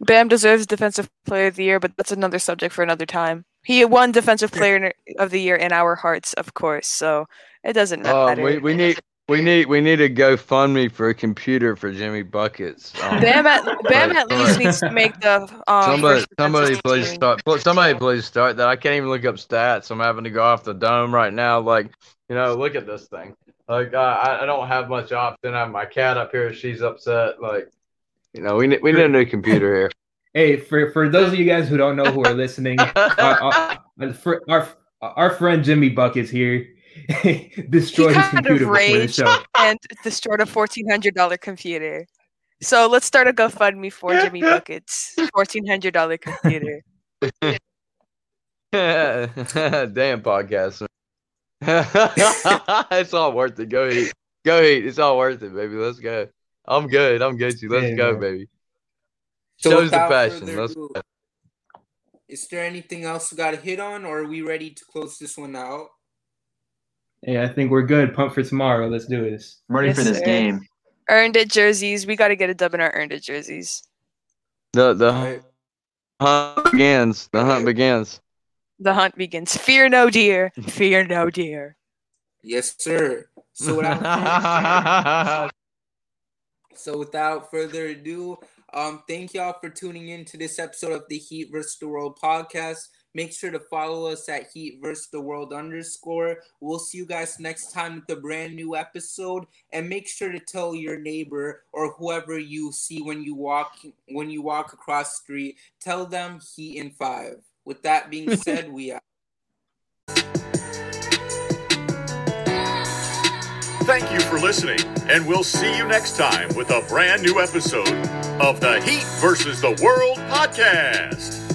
Bam deserves Defensive Player of the Year, but that's another subject for another time. He won Defensive Player of the Year in our hearts, of course, so it doesn't Uh, matter. we, we need we need we need a GoFundMe for a computer for Jimmy Buckets. Um, Bam at Bam at least needs to make the um, somebody somebody please start. Somebody please start that. I can't even look up stats. I'm having to go off the dome right now. Like you know, look at this thing. Like uh, I I don't have much option. I have my cat up here. She's upset. Like you know, we need we need a new computer here. (laughs) Hey, for for those of you guys who don't know who are listening, (laughs) our, our, our, our, our friend Jimmy Buck is here (laughs) destroyed He his computer of before the show. and destroyed a fourteen hundred dollar computer. So let's start a GoFundMe for Jimmy Buckets fourteen hundred dollar computer. Damn podcast. (laughs) it's all worth it. Go eat. Go eat. It's all worth it, baby. Let's go. I'm good. I'm good. You. Let's Yeah, go, man. baby. So Shows the passion. Let's ado, Is there anything else we got to hit on, or are we ready to close this one out? Yeah, I think we're good. Pump for tomorrow. Let's do this. I'm ready Yes, for this sir. game. Earned it jerseys. We got to get a dub in our earned it jerseys. The the Alright. hunt begins. The hunt begins. The hunt begins. Fear no deer. Fear no deer. Yes, sir. So without (laughs) So without further ado, um, thank y'all for tuning in to this episode of the Heat vs. the World podcast. Make sure to follow us at Heat vs. the World underscore. We'll see you guys next time with a brand new episode. And make sure to tell your neighbor or whoever you see when you walk when you walk across the street. Tell them Heat in five. With that being said, we out. Thank you for listening, and we'll see you next time with a brand new episode of the Heat versus the World podcast.